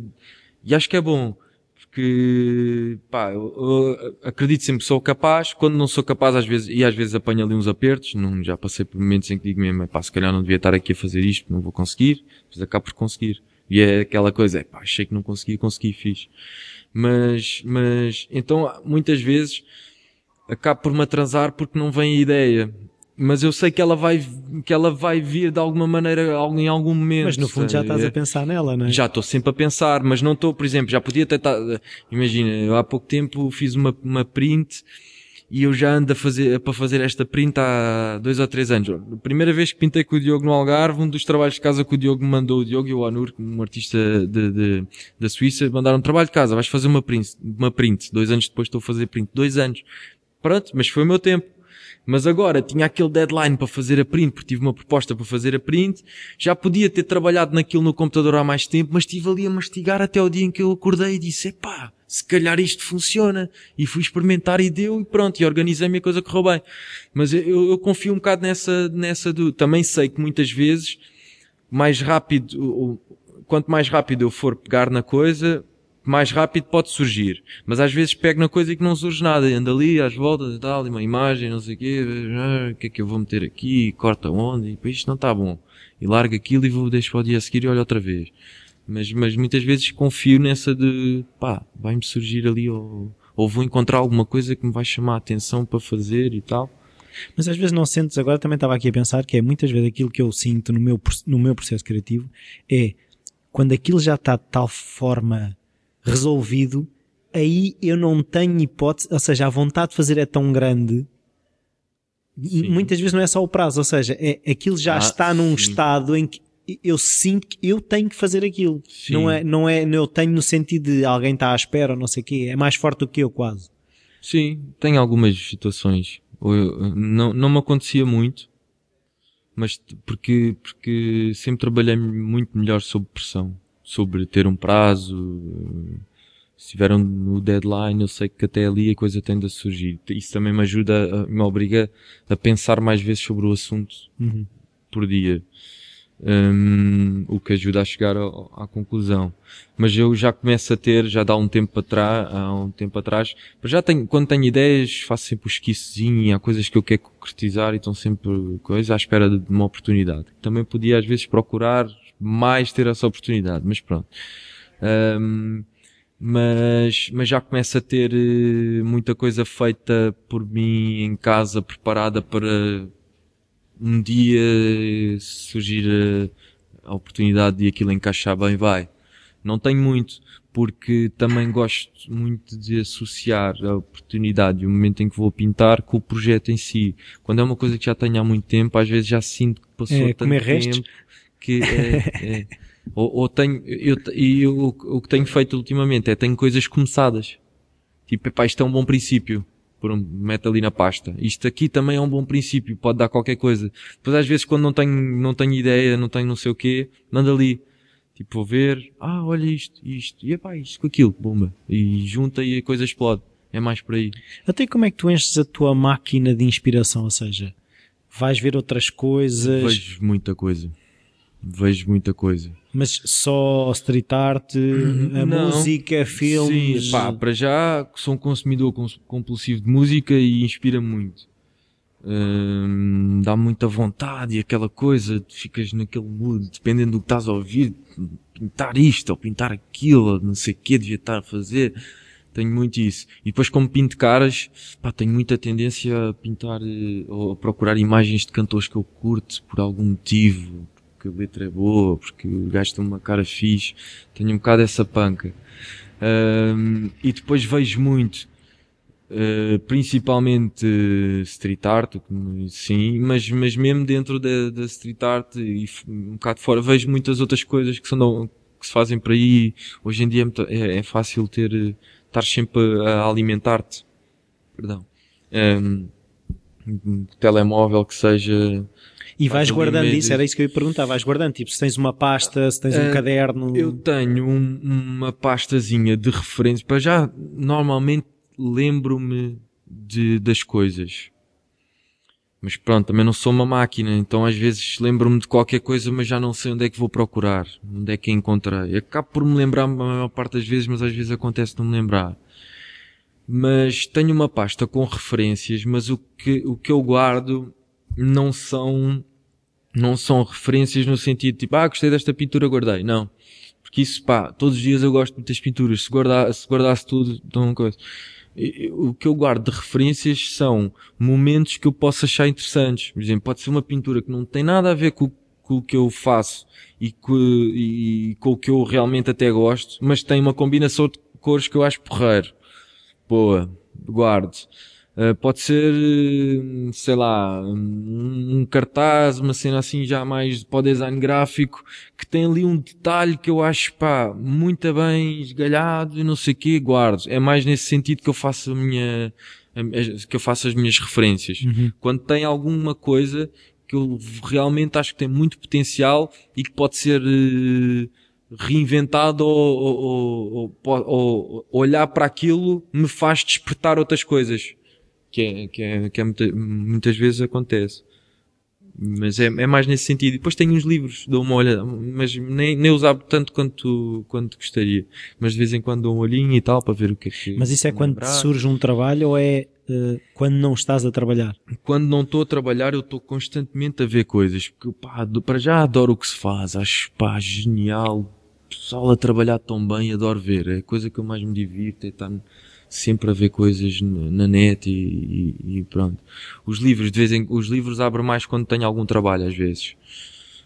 e acho que é bom, porque pá, eu, eu acredito sempre que sou capaz, quando não sou capaz às vezes, e às vezes apanho ali uns apertos, não, já passei por momentos em que digo mesmo, pá, se calhar não devia estar aqui a fazer isto, não vou conseguir, mas acabo por conseguir. E é aquela coisa, é pá, achei que não conseguia, consegui, fiz. Mas, mas, então, muitas vezes, acabo por me atrasar porque não vem a ideia. Mas eu sei que ela vai, que ela vai vir de alguma maneira em algum momento. Mas no fundo já estás a pensar nela, não é? Já estou sempre a pensar, mas não estou, por exemplo, já podia tentar, imagina, eu há pouco tempo fiz uma, uma print e eu já ando a fazer, para fazer esta print há dois ou três anos. A primeira vez que pintei com o Diogo no Algarve, um dos trabalhos de casa que o Diogo me mandou, o Diogo e o Anur, um artista de, de, da Suíça, mandaram um trabalho de casa, vais fazer uma print, uma print. Dois anos depois estou a fazer print. Dois anos. Pronto, mas foi o meu tempo. Mas agora tinha aquele deadline para fazer a print, porque tive uma proposta para fazer a print. Já podia ter trabalhado naquilo no computador há mais tempo, mas estive ali a mastigar até o dia em que eu acordei e disse, epá, se calhar isto funciona. E fui experimentar e deu e pronto, e organizei-me a coisa correu bem. Mas eu, eu confio um bocado nessa, nessa do, também sei que muitas vezes, mais rápido, quanto mais rápido eu for pegar na coisa, mais rápido pode surgir. Mas às vezes pego na coisa e que não surge nada. Anda ali às voltas e tal, e uma imagem, não sei o quê, ah, o que é que eu vou meter aqui, corta onde, e isto não está bom. E largo aquilo e vou deixar para o dia a seguir e olho outra vez. Mas, mas muitas vezes confio nessa de, pá, vai-me surgir ali ou, ou vou encontrar alguma coisa que me vai chamar a atenção para fazer e tal. Mas às vezes não sentes, agora também estava aqui a pensar que é muitas vezes aquilo que eu sinto no meu, no meu processo criativo é quando aquilo já está de tal forma resolvido, aí eu não tenho hipótese, ou seja, a vontade de fazer é tão grande. Sim. Muitas vezes não é só o prazo, ou seja, é, aquilo já ah, está num sim. estado em que eu sinto que eu tenho que fazer aquilo. Não é, não é, eu tenho no sentido de alguém está à espera ou não sei o quê. É mais forte do que eu quase. Sim, tem algumas situações. Eu, não, não me acontecia muito, mas porque, porque sempre trabalhei muito melhor sob pressão sobre ter um prazo. Se tiveram no deadline, eu sei que até ali a coisa tende a surgir. Isso também me ajuda, me obriga a pensar mais vezes sobre o assunto uhum. por dia. Um, o que ajuda a chegar ao, à conclusão. Mas eu já começo a ter, já dá um tempo atrás, há um tempo atrás, mas já tenho, quando tenho ideias, faço sempre o esquicezinho, há coisas que eu quero concretizar e estão sempre coisas à espera de uma oportunidade. Também podia às vezes procurar mais ter essa oportunidade, mas pronto. Um, mas, mas já começo a ter eh, muita coisa feita por mim em casa, preparada para um dia surgir a, a oportunidade de aquilo encaixar bem, vai. Não tenho muito, porque também gosto muito de associar a oportunidade e o momento em que vou pintar com o projeto em si. Quando é uma coisa que já tenho há muito tempo, às vezes já sinto que passou é, tanto tempo. Restos que é, é ou, ou, tenho, eu, e eu, o que tenho feito ultimamente é tenho coisas começadas. Tipo, epá, isto é um bom princípio. Por um, mete ali na pasta. Isto aqui também é um bom princípio, pode dar qualquer coisa. Depois às vezes quando não tenho, não tenho ideia, não tenho não sei o quê, manda ali. Tipo, vou ver, ah, olha isto, isto, e epá, isto com aquilo, bomba. E junta e a coisa explode. É mais por aí. Até como é que tu enches a tua máquina de inspiração? Ou seja, vais ver outras coisas? Vejo muita coisa vejo muita coisa. Mas só street art, a não, música, filmes? Sim, pá, para já sou um consumidor compulsivo de música e inspira muito. Hum, dá muita vontade e aquela coisa, ficas naquele mood, dependendo do que estás a ouvir, pintar isto ou pintar aquilo, não sei o que devia estar a fazer. Tenho muito isso. E depois como pinto caras, pá, tenho muita tendência a pintar eh, ou a procurar imagens de cantores que eu curto por algum motivo porque a letra é boa, porque o gajo tem uma cara fixe, tenho um bocado essa panca. Um, e depois vejo muito, uh, principalmente street art, sim, mas, mas mesmo dentro da, da street art e um bocado fora, vejo muitas outras coisas que, são, que se fazem por aí. Hoje em dia é, é, é fácil ter, estar sempre a alimentar-te. Perdão. Um, um telemóvel que seja e vais guardando isso, era isso que eu ia perguntar, vais guardando, tipo, se tens uma pasta, se tens uh, um caderno. Eu tenho um, uma pastazinha de referências, para já, normalmente lembro-me de, das coisas. Mas pronto, também não sou uma máquina, então às vezes lembro-me de qualquer coisa, mas já não sei onde é que vou procurar, onde é que encontrei. Acabo por me lembrar a maior parte das vezes, mas às vezes acontece não me lembrar. Mas tenho uma pasta com referências, mas o que, o que eu guardo não são, não são referências no sentido tipo, ah, gostei desta pintura, guardei. Não. Porque isso, pá, todos os dias eu gosto de muitas pinturas. Se, guardar, se guardasse tudo, então coisa. o que eu guardo de referências são momentos que eu posso achar interessantes. Por exemplo, pode ser uma pintura que não tem nada a ver com, com o que eu faço e, com, e, com o que eu realmente até gosto, mas tem uma combinação de cores que eu acho porreiro. Boa, guardo. Uh, pode ser, sei lá, um, um, cartaz, uma cena assim já mais para o design gráfico, que tem ali um detalhe que eu acho, pá, muito bem esgalhado e não sei o quê, guardo. É mais nesse sentido que eu faço a minha, que eu faço as minhas referências. Uhum. Quando tem alguma coisa que eu realmente acho que tem muito potencial e que pode ser uh, reinventado ou, ou, ou, ou, olhar para aquilo me faz despertar outras coisas que é, que é, que é muita, muitas vezes acontece. Mas é, é mais nesse sentido. E depois tenho uns livros, dou uma olhada, mas nem, nem os abro tanto quanto, quanto gostaria. Mas de vez em quando dou um olhinho e tal para ver o que é que. Mas isso é quando lembrar. surge um trabalho ou é uh, quando não estás a trabalhar? Quando não estou a trabalhar, eu estou constantemente a ver coisas. Porque, pá, para já adoro o que se faz. Acho, pá, genial. O pessoal a trabalhar tão bem, adoro ver. É a coisa que eu mais me divirto, é estar sempre a ver coisas na net e, e, e, pronto. Os livros, de vez em os livros abro mais quando tenho algum trabalho, às vezes.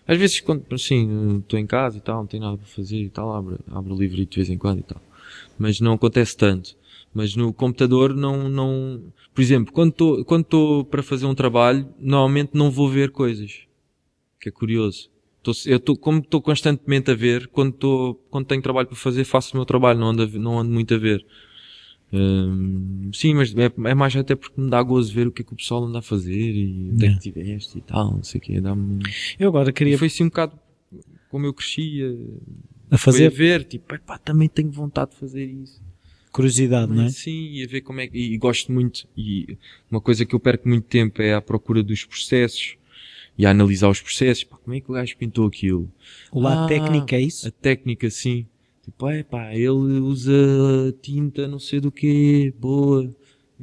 Às vezes, quando, assim, estou em casa e tal, não tenho nada para fazer e tal, abro, abro o livro de vez em quando e tal. Mas não acontece tanto. Mas no computador não, não, por exemplo, quando estou, quando estou para fazer um trabalho, normalmente não vou ver coisas. Que é curioso. Tô, eu estou, como estou constantemente a ver, quando estou, quando tenho trabalho para fazer, faço o meu trabalho, não ando, não ando muito a ver sim, mas é, é, mais até porque me dá gozo ver o que é que o pessoal anda a fazer e onde é que tiveste e tal, não sei o quê. Dá-me... Eu agora queria. Foi assim um bocado como eu crescia a fazer. a ver, tipo, pá, também tenho vontade de fazer isso. Curiosidade, mas, não é? Sim, e a ver como é que. E, e gosto muito. E uma coisa que eu perco muito tempo é a procura dos processos e a analisar os processos. Pá, como é que o gajo pintou aquilo? Lá ah, técnica é isso? A técnica, sim. Tipo, é pá, ele usa tinta não sei do que, boa.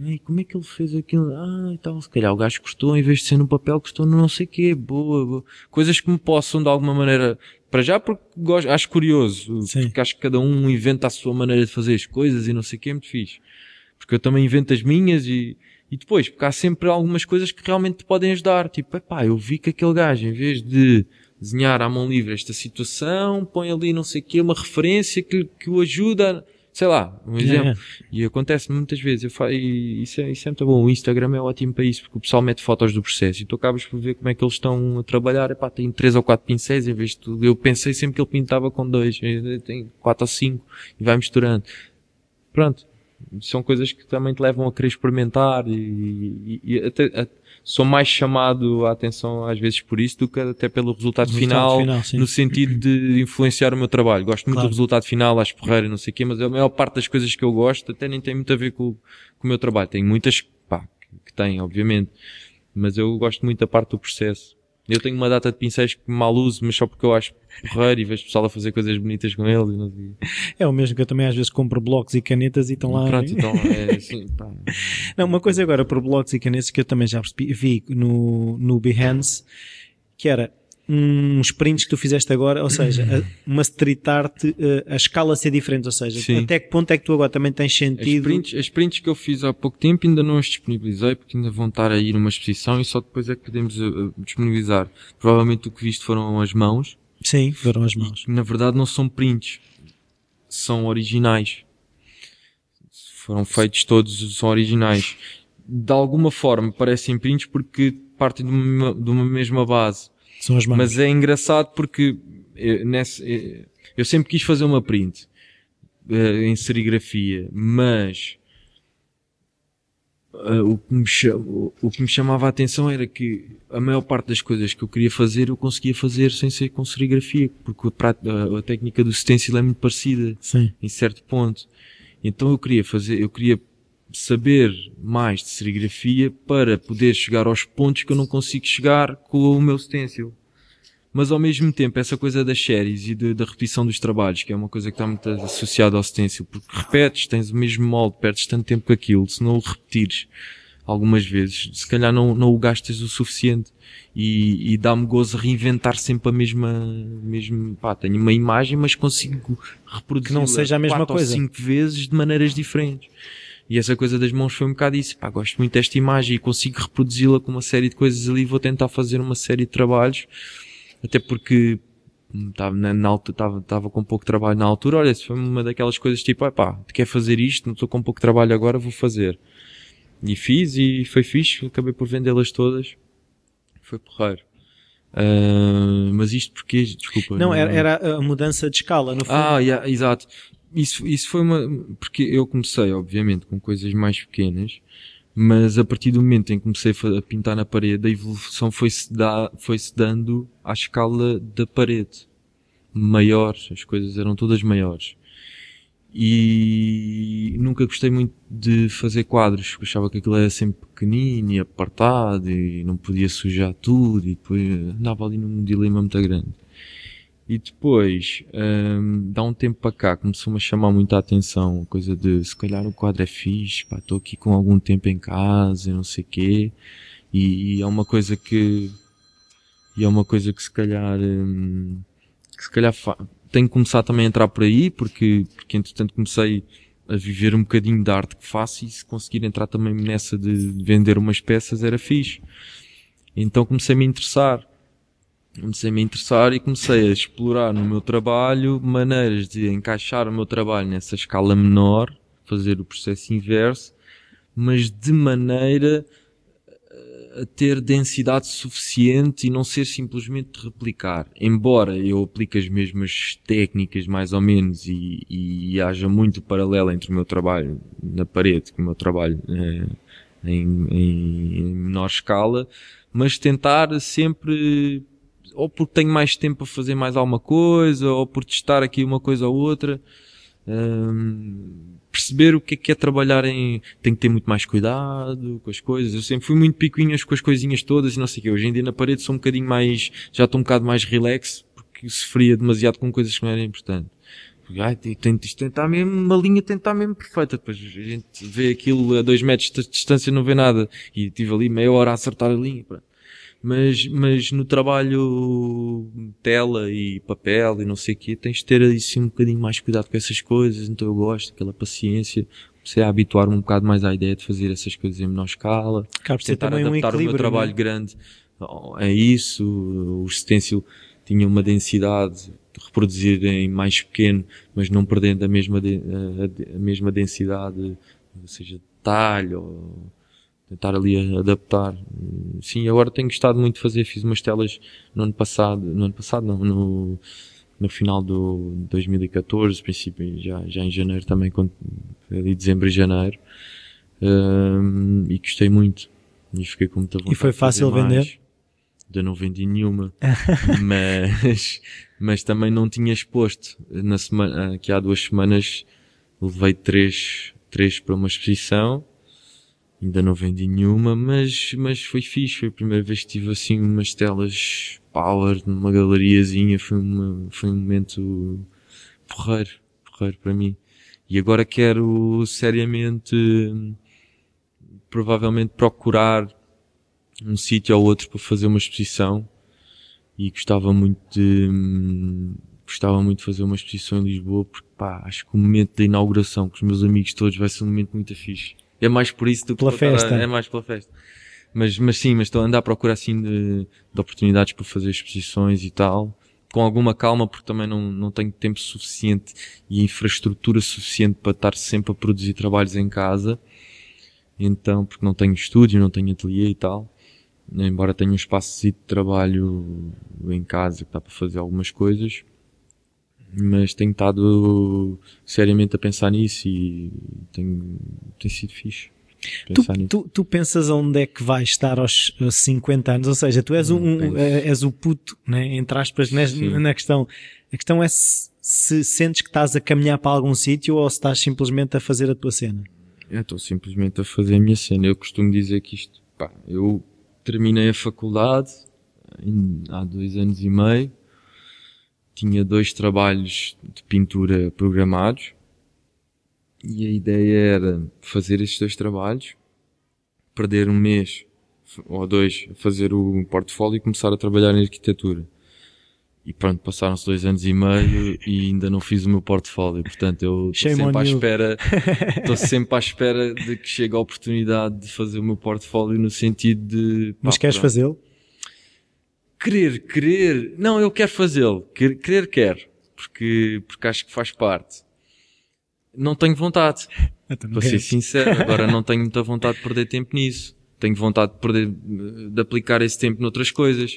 E como é que ele fez aquilo? Ah, e tal, se calhar o gajo gostou, em vez de ser no papel, gostou no não sei o quê, boa, boa. Coisas que me possam de alguma maneira, para já porque gosto, acho curioso, Sim. porque acho que cada um inventa a sua maneira de fazer as coisas e não sei o quê, é muito fixe. Porque eu também invento as minhas e, e depois, porque há sempre algumas coisas que realmente te podem ajudar. Tipo, é pá, eu vi que aquele gajo, em vez de desenhar à mão livre esta situação, põe ali não sei o quê, uma referência que, que o ajuda, sei lá, um exemplo. E acontece muitas vezes, eu falo, e isso é, isso é muito bom. O Instagram é ótimo para isso, porque o pessoal mete fotos do processo e tu acabas por ver como é que eles estão a trabalhar. Epá, tem três ou quatro pincéis em vez de tudo. Eu pensei sempre que ele pintava com dois, tem quatro ou cinco e vai misturando. Pronto. São coisas que também te levam a querer experimentar e, e, e até, sou mais chamado a atenção às vezes por isso do que até pelo resultado, resultado final, final no sentido de influenciar o meu trabalho. Gosto muito claro. do resultado final, às porreiras, não sei o quê, mas a maior parte das coisas que eu gosto até nem tem muito a ver com, com o meu trabalho. Tem muitas, pá, que tem, obviamente, mas eu gosto muito da parte do processo. Eu tenho uma data de pincéis que mal uso, mas só porque eu acho porreiro e vejo pessoal a fazer coisas bonitas com eles. Não sei. É o mesmo que eu também às vezes compro blocos e canetas e estão lá. Pronto, então é assim, pá. Não, uma coisa agora para blocos e canetas que eu também já vi no, no Behance, que era uns prints que tu fizeste agora, ou seja, uma street art, eh, a escala ser diferente, ou seja, Sim. até que ponto é que tu agora também tens sentido? As prints, as prints que eu fiz há pouco tempo ainda não as disponibilizei porque ainda vão estar aí numa exposição e só depois é que podemos uh, disponibilizar. Provavelmente o que viste foram as mãos. Sim, foram as mãos. E, na verdade não são prints, são originais. Foram feitos todos, são originais. De alguma forma parecem prints porque partem de uma, de uma mesma base são as mãos. Mas é engraçado porque eu, eh, nesse, eh, eu sempre quis fazer uma print uh, em serigrafia, mas uh, o, que me o que me chamava a atenção era que a maior parte das coisas que eu queria fazer eu conseguia fazer sem ser com serigrafia, porque a, a, a técnica do stencil é muito parecida Sim. em certo ponto. Então eu queria fazer, eu queria saber mais de serigrafia para poder chegar aos pontos que eu não consigo chegar com o meu stencil. Mas ao mesmo tempo, essa coisa das séries e de, da repetição dos trabalhos, que é uma coisa que está muito associada ao stencil, porque repetes, tens o mesmo molde, perdes tanto tempo com aquilo, se não o repetires algumas vezes, se calhar não, não o gastas o suficiente. E, e dá-me gozo reinventar sempre a mesma, mesmo, pá, tenho uma imagem, mas consigo reproduzir que não seja a mesma coisa. cinco vezes de maneiras diferentes. E essa coisa das mãos foi um bocado isso. Pá, gosto muito desta imagem e consigo reproduzi-la com uma série de coisas ali. Vou tentar fazer uma série de trabalhos. Até porque estava na, na altura, estava, estava com pouco trabalho na altura. Olha, foi uma daquelas coisas tipo, ah, pá, tu quer fazer isto? Não estou com pouco trabalho agora, vou fazer. E fiz e foi fixe. Acabei por vendê-las todas. Foi porreiro. Uh, mas isto porque, desculpa. Não, era, era a mudança de escala, no fundo. Ah, yeah, exato. Isso, isso foi uma, porque eu comecei, obviamente, com coisas mais pequenas, mas a partir do momento em que comecei a pintar na parede, a evolução foi-se foi -se dando à escala da parede. Maior, as coisas eram todas maiores e nunca gostei muito de fazer quadros, achava que aquilo era sempre pequenino e apartado e não podia sujar tudo e depois andava ali num dilema muito grande. E depois, um, dá um tempo para cá, começou-me a chamar muita atenção, coisa de se calhar o quadro é fixe, pá, estou aqui com algum tempo em casa não sei quê, e, e, é uma coisa que, e é uma coisa que se calhar, um, que se calhar tenho que começar também a entrar por aí, porque, porque entretanto comecei a viver um bocadinho da arte que faço e se conseguir entrar também nessa de vender umas peças era fixe. Então comecei a me interessar. Comecei a me interessar e comecei a explorar no meu trabalho maneiras de encaixar o meu trabalho nessa escala menor, fazer o processo inverso, mas de maneira a ter densidade suficiente e não ser simplesmente replicar. Embora eu aplique as mesmas técnicas mais ou menos e, e haja muito paralelo entre o meu trabalho na parede e o meu trabalho eh, em, em, em menor escala, mas tentar sempre ou porque tenho mais tempo para fazer mais alguma coisa, ou por testar aqui uma coisa ou outra. Um, perceber o que é que é trabalhar em, tem que ter muito mais cuidado com as coisas. Eu sempre fui muito picuinhas com as coisinhas todas e não sei o que. Hoje em dia na parede sou um bocadinho mais, já estou um bocado mais relax porque sofria demasiado com coisas que não eram importantes. Ai, tento isto tentar mesmo, uma linha tentar mesmo perfeita. Depois a gente vê aquilo a dois metros de distância não vê nada. E tive ali meia hora a acertar a linha. Pronto mas, mas no trabalho tela e papel e não sei o quê, tens de ter assim um bocadinho mais cuidado com essas coisas, então eu gosto, aquela paciência, comecei a habituar-me um bocado mais à ideia de fazer essas coisas em menor escala, Cabe tentar também adaptar um o meu trabalho né? grande a isso, o stencil tinha uma densidade de reproduzir em mais pequeno, mas não perdendo a mesma, de, a, a mesma densidade, seja de talho ou tentar ali adaptar. Sim, agora tenho gostado muito de fazer, fiz umas telas no ano passado, no ano passado não, no, no final do 2014, princípio, já, já em janeiro também, ali dezembro e janeiro, um, e gostei muito. E fiquei com muita vontade E foi fácil de vender? Mais. Ainda não vendi nenhuma, mas, mas também não tinha exposto. Na semana, aqui há duas semanas, levei três, três para uma exposição, Ainda não vendi nenhuma, mas, mas foi fixe. Foi a primeira vez que tive assim umas telas power numa galeriazinha. Foi, uma, foi um momento porreiro, porreiro para mim. E agora quero seriamente, provavelmente procurar um sítio ou outro para fazer uma exposição. E gostava muito de, gostava muito de fazer uma exposição em Lisboa porque pá, acho que o momento da inauguração com os meus amigos todos vai ser um momento muito fixe. É mais por isso do que pela festa. A, é mais pela festa. Mas, mas sim, mas estou a andar à procura assim de, de oportunidades para fazer exposições e tal. Com alguma calma, porque também não, não tenho tempo suficiente e infraestrutura suficiente para estar sempre a produzir trabalhos em casa. Então, porque não tenho estúdio, não tenho ateliê e tal. Embora tenha um espaço de trabalho em casa que dá para fazer algumas coisas mas tenho estado seriamente a pensar nisso e tem, tem sido fixe. Tu, tu, tu, pensas onde é que vais estar aos 50 anos? Ou seja, tu és, um, és o puto, né? entre aspas, na, na questão. A questão é se, se, sentes que estás a caminhar para algum sítio ou se estás simplesmente a fazer a tua cena. Eu estou simplesmente a fazer a minha cena. Eu costumo dizer que isto, pá, eu terminei a faculdade há dois anos e meio tinha dois trabalhos de pintura programados e a ideia era fazer estes dois trabalhos, perder um mês ou dois a fazer o portfólio e começar a trabalhar em arquitetura. E pronto, passaram-se dois anos e meio e ainda não fiz o meu portfólio. Portanto, eu estou sempre à espera, estou sempre à espera de que chegue a oportunidade de fazer o meu portfólio no sentido de. pá, Mas queres fazê-lo? Querer, querer. Não, eu quero fazê-lo. Quer- Querer, quero. Porque, porque acho que faz parte. Não tenho vontade. Para ser sincero, agora não tenho muita vontade de perder tempo nisso. Tenho vontade de perder, de aplicar esse tempo noutras coisas.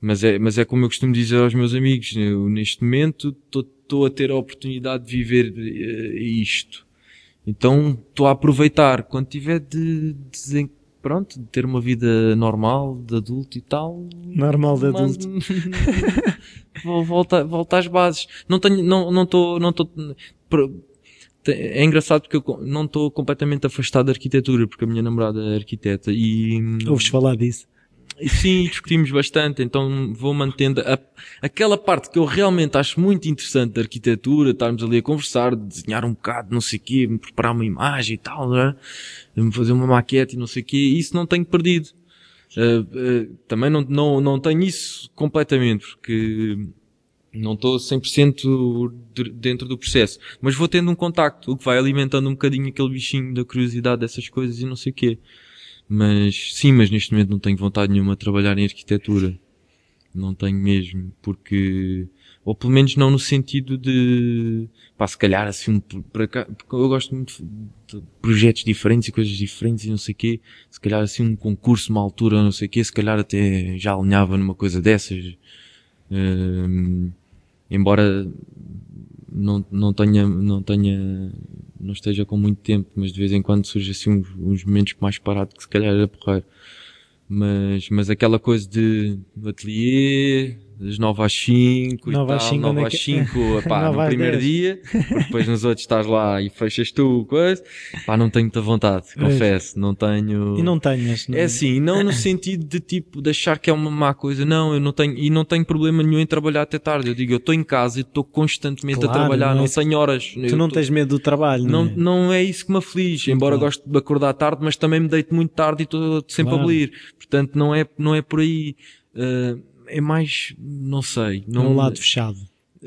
Mas é, mas é como eu costumo dizer aos meus amigos, eu neste momento estou a ter a oportunidade de viver eh, isto. Então estou a aproveitar. Quando tiver de, de, pronto, de ter uma vida normal, de adulto e tal. Normal de adulto. Vou voltar, voltar às bases. Não tenho, não, não estou, não estou, é engraçado porque eu não estou completamente afastado da arquitetura, porque a minha namorada é arquiteta e, Ouves falar disso? Sim, discutimos bastante, então vou mantendo a- aquela parte que eu realmente acho muito interessante da arquitetura, estarmos ali a conversar, desenhar um bocado, não sei o quê, preparar uma imagem e tal, não é? Me fazer uma maquete e não sei o quê, isso não tenho perdido. Uh, uh, também não, não, não tenho isso completamente, porque não estou 100% de- dentro do processo. Mas vou tendo um contacto, o que vai alimentando um bocadinho aquele bichinho da curiosidade dessas coisas e não sei o quê. Mas, sim, mas neste momento não tenho vontade nenhuma de trabalhar em arquitetura. Não tenho mesmo, porque, ou pelo menos não no sentido de, pá, se calhar assim, um, para cá, porque eu gosto muito de projetos diferentes e coisas diferentes e não sei quê. Se calhar assim um concurso, uma altura, não sei quê, se calhar até já alinhava numa coisa dessas. Hum, embora não, não tenha, não tenha, não esteja com muito tempo, mas de vez em quando surge assim uns, uns momentos mais parado que se calhar era porreiro. Mas, mas aquela coisa de ateliê, das 9 às 5 e Nove tal, às cinco, 9 onde é às que- 5, pá, Nove no às primeiro dez. dia, porque depois nos outros estás lá e fechas tu, coisa, pá, não tenho muita vontade, confesso, não tenho... E não tenhas. não- É assim, não no sentido de tipo, de achar que é uma má coisa, não, eu não tenho, e não tenho problema nenhum em trabalhar até tarde, eu digo, eu estou em casa e estou constantemente Claro, a trabalhar, não é não tenho horas. Tu não tô- tens medo do trabalho, não, não, é? não é isso que me aflige, embora claro. goste de acordar tarde, mas também me deito muito tarde e estou sempre Claro. a abolir. Portanto, não é, não é por aí. Ah, é mais, não sei. Não Não, um lado fechado.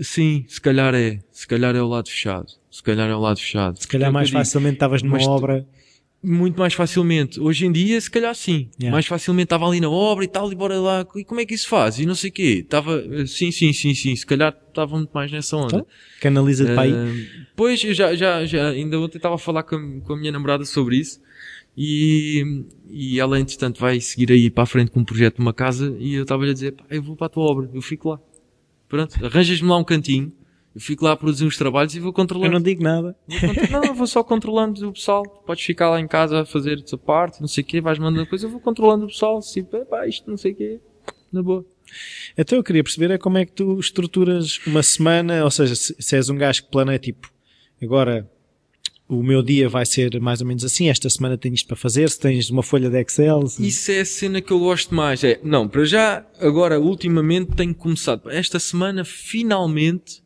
Sim, se calhar é. Se calhar é o lado fechado. Se calhar é o lado fechado. Se calhar É o mais facilmente estavas numa Mas obra. Muito mais facilmente. Hoje em dia, se calhar sim. Yeah. Mais facilmente estava ali na obra e tal, e bora lá. E como é que isso faz? E não sei o quê. Estava, eh, sim, sim, sim, sim. Se calhar estava muito mais nessa onda. Então, Canaliza-te para aí. Ah, pois, eu já, já, já, ainda ontem estava a falar com, a- com a minha namorada sobre isso e, e ela, entretanto, vai seguir aí para a frente com um projeto de uma casa e eu estava-lhe a dizer, eu vou para a tua obra, eu fico lá. Pronto, arranjas-me lá um cantinho, eu fico lá a produzir uns trabalhos e vou Eu controlando. não digo nada. Vou não, eu vou só controlando o pessoal. Podes ficar lá em casa a fazer essa parte, não sei o quê, vais mandando coisa, eu vou controlando o pessoal, tipo, pá, isto não sei o quê, na boa. Então eu queria perceber é como é que tu estruturas uma semana, ou seja, se, se és um gajo que planeia tipo, agora o meu dia vai ser mais ou menos assim, esta semana tenho isto para fazer, se tens uma folha de Excel, se- Isso é a cena que eu gosto mais. É, não, para já, agora, ultimamente, tenho começado. Esta semana, finalmente,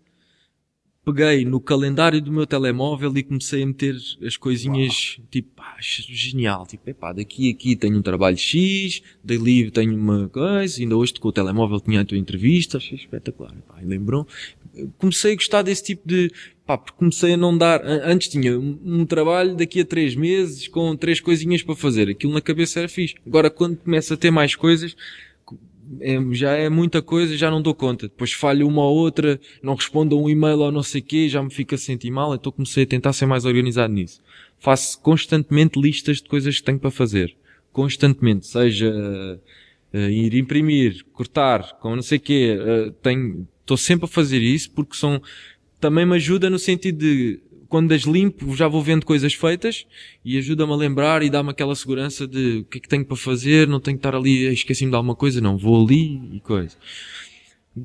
peguei no calendário do meu telemóvel e comecei a meter as coisinhas, tipo, pá, genial. Tipo, epá, daqui a aqui tenho um trabalho X, dali tenho uma coisa, ainda hoje com o telemóvel tinha a tua entrevista, achei espetacular. Epá, lembrou Comecei a gostar desse tipo de, pá, porque comecei a não dar, an- antes tinha um, trabalho daqui a três meses com três coisinhas para fazer. Aquilo na cabeça era fixe. Agora, quando começa a ter mais coisas, é- já é muita coisa, já não dou conta. Depois falho uma ou outra, não respondo a um e-mail ou não sei o quê, já me fica a sentir mal, então comecei a tentar ser mais organizado nisso. Faço constantemente listas de coisas que tenho para fazer. Constantemente. Seja eh, ir imprimir, cortar, com não sei o quê, eh, tenho, estou sempre a fazer isso porque são, também me ajuda no sentido de, quando as limpo, já vou vendo coisas feitas e ajuda-me a lembrar e dá-me aquela segurança de o que é que tenho para fazer, não tenho que estar ali, esqueci-me de alguma coisa, não, vou ali e coisa.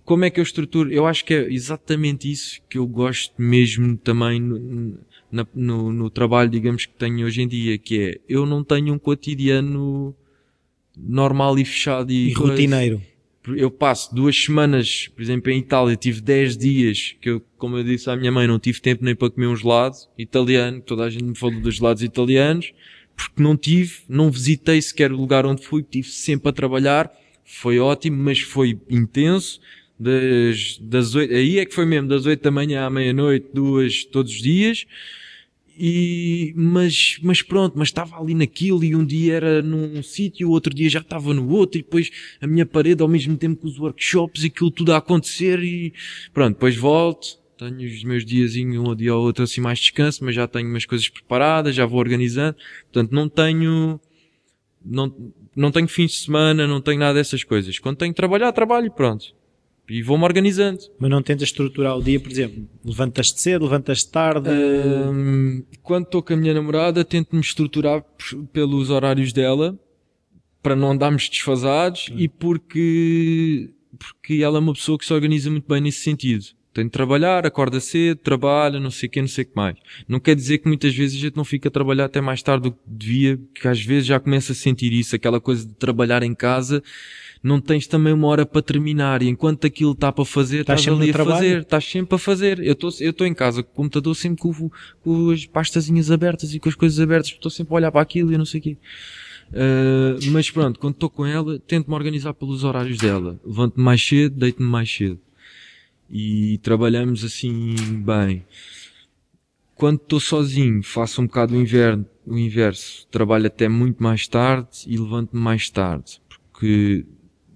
Como é que eu estruturo? Eu acho que é exatamente isso que eu gosto mesmo também no, na- no, no trabalho, digamos, que tenho hoje em dia, que é, eu não tenho um cotidiano normal e fechado e, e rotineiro. Eu passo duas semanas, por exemplo, em Itália, tive 10 dias que eu, como eu disse à minha mãe, não tive tempo nem para comer um gelado italiano, toda a gente me falou dos gelados italianos, porque não tive, não visitei sequer o lugar onde fui, tive sempre a trabalhar, foi ótimo, mas foi intenso, Das, das 8, aí é que foi mesmo, das 8 da manhã à meia-noite, duas, todos os dias. E, mas, mas pronto, mas estava ali naquilo e um dia era num sítio, outro dia já estava no outro e depois a minha parede ao mesmo tempo com os workshops e aquilo tudo a acontecer e pronto, depois volto, tenho os meus diazinhos um dia ou outro assim mais descanso, mas já tenho umas coisas preparadas, já vou organizando, portanto não tenho, não, não tenho fins de semana, não tenho nada dessas coisas. Quando tenho que trabalhar, trabalho e pronto. E vou-me organizando. Mas não tentas estruturar o dia, por exemplo, levantas-te cedo, levantas-te tarde? Quando estou com a minha namorada, tento-me estruturar pelos horários dela, para não andarmos desfasados e porque, porque ela é uma pessoa que se organiza muito bem nesse sentido. Tem de trabalhar, acorda cedo, trabalha, não sei o que, não sei o que mais. Não quer dizer que muitas vezes a gente não fica a trabalhar até mais tarde do que devia, que às vezes já começa a sentir isso, aquela coisa de trabalhar em casa, não tens também uma hora para terminar e enquanto aquilo está para fazer, Estás ali a trabalho? fazer, estás sempre a fazer. Eu estou eu estou em casa com o computador sempre com, com as pastazinhas abertas e com as coisas abertas, estou sempre a olhar para aquilo e não sei o quê. Uh, mas pronto, quando estou com ela, tento-me organizar pelos horários dela. Levanto-me mais cedo, deito-me mais cedo. E trabalhamos assim bem. Quando estou sozinho, faço um bocado o inverno, o inverso. Trabalho até muito mais tarde e levanto-me mais tarde. Porque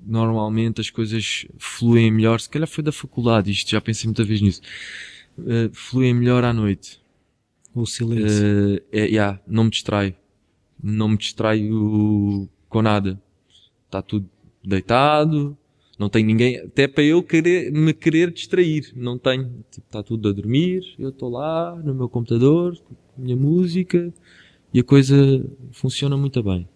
normalmente as coisas fluem melhor. Se calhar foi da faculdade isto, já pensei muita vez nisso. Uh, fluem melhor à noite. O silêncio. Uh, é, yeah, não me distraio. Não me distraio com nada. Está tudo deitado. Não tenho ninguém, até para eu querer, me querer distrair. Não tenho. Tipo, está tudo a dormir. Eu estou lá no meu computador, minha música. E a coisa funciona muito bem.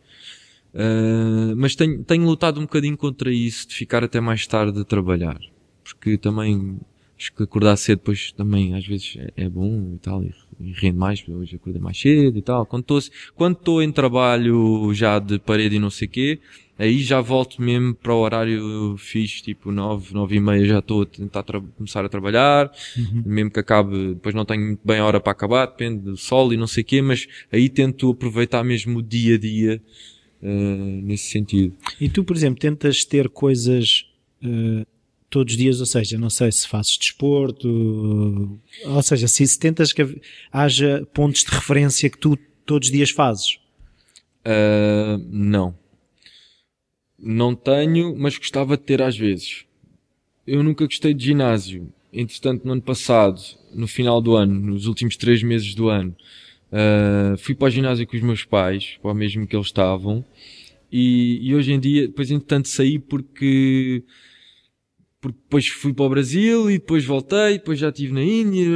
Uh, mas tenho, tenho lutado um bocadinho contra isso, de ficar até mais tarde a trabalhar. Porque também, acho que acordar cedo depois também às vezes é, é bom e tal, e, e rende mais, hoje acordei mais cedo e tal. Quando estou quando em trabalho já de parede e não sei quê, aí já volto mesmo para o horário fixe, tipo nove, nove e meia já estou a tentar começar a trabalhar, Uhum. mesmo que acabe, depois não tenho muito bem a hora para acabar, depende do sol e não sei quê, mas aí tento aproveitar mesmo o dia a dia, eh, nesse sentido. E tu, por exemplo, tentas ter coisas eh, todos os dias, ou seja, não sei se fazes desporto, ou seja, se, se tentas que haja pontos de referência que tu todos os dias fazes. Uh, não. Não tenho, mas gostava de ter às vezes. Eu nunca gostei de ginásio. Entretanto, no ano passado, no final do ano, nos últimos três meses do ano, uh, fui para o ginásio com os meus pais, para o mesmo que eles estavam. E, e hoje em dia, depois entretanto saí porque, porque depois fui para o Brasil e depois voltei, depois já estive na Índia,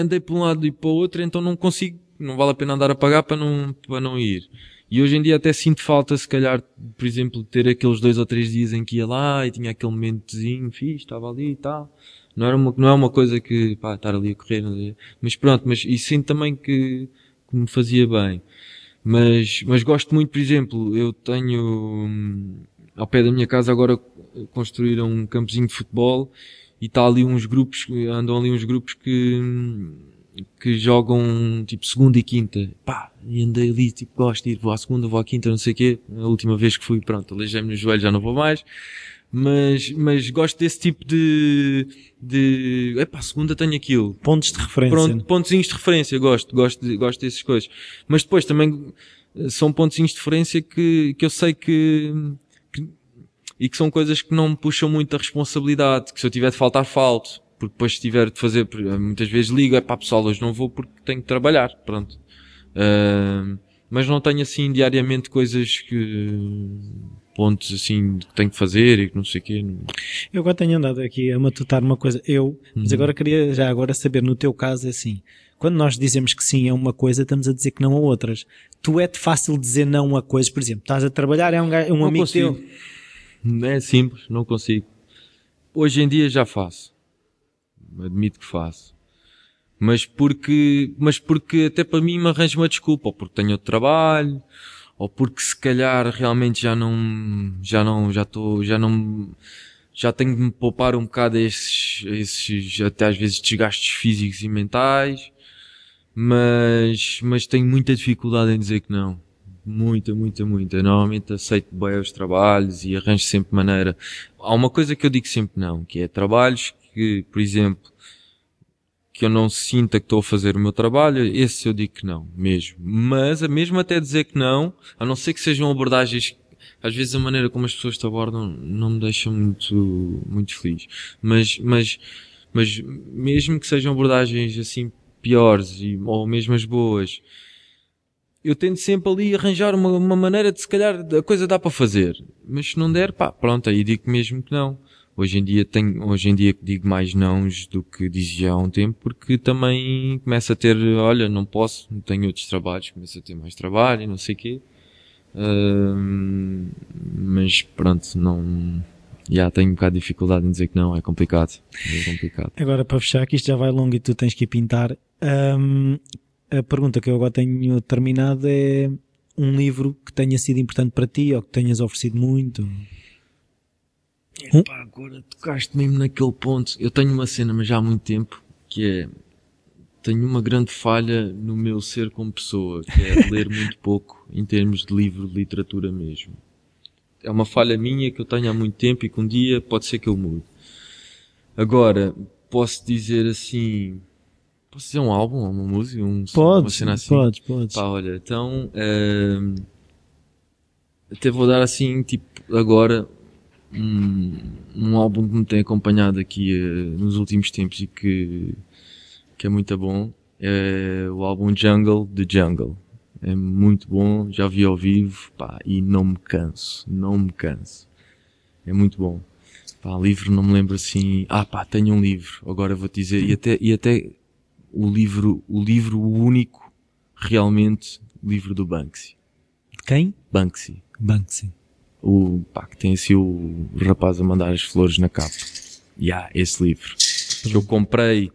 andei para um lado e para o outro, então não consigo, não vale a pena andar a pagar para não, para não ir. E hoje em dia até sinto falta, se calhar, por exemplo, de ter aqueles dois ou três dias em que ia lá e tinha aquele momentozinho fixe, estava ali e tal. Não, era uma, não é uma coisa que, pá, estar ali a correr, mas pronto, mas e sinto também que, que me fazia bem. Mas, mas gosto muito, por exemplo, eu tenho, hum, ao pé da minha casa agora construíram um campozinho de futebol e está ali uns grupos, andam ali uns grupos que, que jogam tipo segunda e quinta. Pá, e andei ali, tipo, gosto de ir, vou à segunda, vou à quinta, não sei o quê. A última vez que fui, pronto, aleijei-me no joelho, já não vou mais. Mas, mas gosto desse tipo de, de, epá, segunda tenho aquilo. Pontos de referência. Pronto, pontozinhos de referência, gosto, gosto, gosto dessas coisas. Mas depois também eh, são pontozinhos de referência que, que eu sei que, que- e que são coisas que não me puxam muito a responsabilidade, que se eu tiver de faltar, falto. Porque depois se tiver de fazer, por- muitas vezes ligo, é pá pessoal, hoje não vou porque tenho que trabalhar, pronto. Ah, mas não tenho assim diariamente coisas que, pontos assim que tenho que fazer e que não sei o quê. Eu agora tenho andado aqui a matutar uma coisa, eu, mas Uhum. agora queria já agora saber, no teu caso é assim, quando nós dizemos que sim a uma coisa, estamos a dizer que não a outras. Tu é-te fácil dizer não a coisas, por exemplo, estás a trabalhar, é um, gajo- um Não amigo consigo. teu. É simples, não consigo. Hoje em dia já faço. Admito que faço. Mas porque, mas porque até para mim me arranjo uma desculpa, ou porque tenho outro trabalho, ou porque se calhar realmente já não, já não, já estou, já não, já tenho de me poupar um bocado esses, esses, até às vezes desgastes físicos e mentais, mas, mas tenho muita dificuldade em dizer que não. Muita, muita, muita. Normalmente aceito bem os trabalhos e arranjo sempre maneira. Há uma coisa que eu digo sempre não, que é trabalhos que, por exemplo, que eu não sinta que estou a fazer o meu trabalho, esse eu digo que não, mesmo. Mas, mesmo até dizer que não, a não ser que sejam abordagens às vezes a maneira como as pessoas te abordam não me deixa muito, muito feliz. Mas, mas, mas mesmo que sejam abordagens assim piores e, ou mesmo as boas, eu tento sempre ali arranjar uma, uma maneira de se calhar a coisa dá para fazer. Mas se não der, pá, pronto, aí digo mesmo que não. Hoje em dia tenho, hoje em dia digo mais nãos do que dizia há um tempo, porque também começo a ter, olha, não posso, tenho outros trabalhos, começo a ter mais trabalho, não sei o quê. Uh, mas pronto, não, já tenho um bocado de dificuldade em dizer que não, é complicado. É complicado. Agora, para fechar, que isto já vai longo e tu tens que ir pintar, um, a pergunta que eu agora tenho terminado é um livro que tenha sido importante para ti ou que tenhas oferecido muito. Epá, agora tocaste mesmo naquele ponto. Eu tenho uma cena, mas já há muito tempo, que é tenho uma grande falha no meu ser como pessoa, que é ler muito pouco em termos de livro de literatura mesmo é uma falha minha que eu tenho há muito tempo e que um dia pode ser que eu mude. Agora, posso dizer assim, posso dizer um álbum, uma música, um, pode, uma cena assim? Pode, pode. Pá, olha, então, uh, até vou dar assim, tipo, agora, um, um álbum que me tem acompanhado aqui uh, nos últimos tempos e que, que é muito bom, é o álbum Jungle, The Jungle é muito bom, já vi ao vivo, pá, e não me canso, não me canso. É muito bom. Pá, livro não me lembro assim, ah pá, tenho um livro, agora vou-te dizer, e até, e até o livro, o livro único, realmente, livro do Banksy. De quem? Banksy. Banksy. O, pá, que tem assim o rapaz a mandar as flores na capa. E yeah, esse livro. Que eu comprei,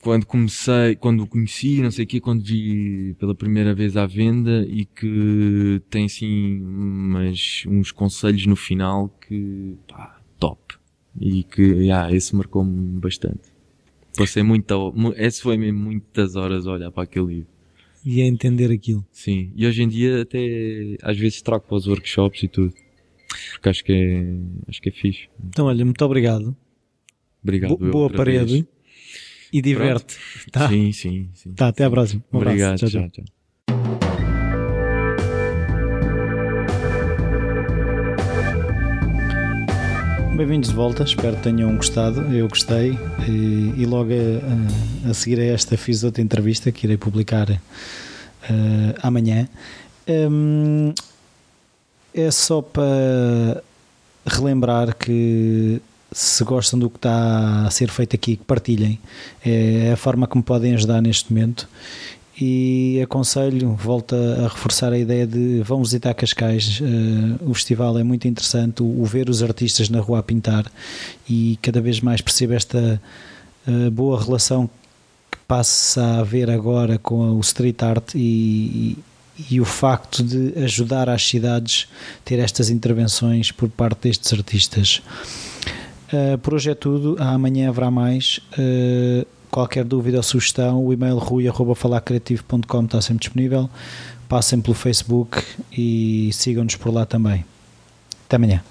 quando comecei, quando o conheci, não sei o quê, quando vi pela primeira vez à venda e que tem assim umas, uns conselhos no final que, pá, top. E que, yeah, esse marcou-me bastante. Passei muita, esse foi mesmo muitas horas a olhar para aquele livro. E a entender aquilo. Sim. E hoje em dia até, às vezes trago para os workshops e tudo. Porque acho que é, acho que é fixe. Então olha, muito obrigado. Obrigado. Bo boa parede. Vez e diverte. Tá? Sim, sim, sim. Tá, até à próxima. Um Obrigado, tchau, tchau. tchau. Bem-vindos de volta, espero que tenham gostado. Eu gostei e, e logo a, a, seguir a esta fiz outra entrevista que irei publicar uh, amanhã. Um, é só para relembrar que se gostam do que está a ser feito aqui, que partilhem. É a forma como podem ajudar neste momento. E aconselho, volto a reforçar a ideia de vão visitar Cascais. Uh, o festival é muito interessante, o, o, ver os artistas na rua a pintar e cada vez mais percebo esta uh, boa relação que passa a haver agora com o street art e, e, e o facto de ajudar as cidades ter estas intervenções por parte destes artistas. Uh, por hoje é tudo. Amanhã haverá mais. Uh, qualquer dúvida ou sugestão, o e-mail rui.falacreativo.com está sempre disponível. Passem pelo Facebook e sigam-nos por lá também. Até amanhã.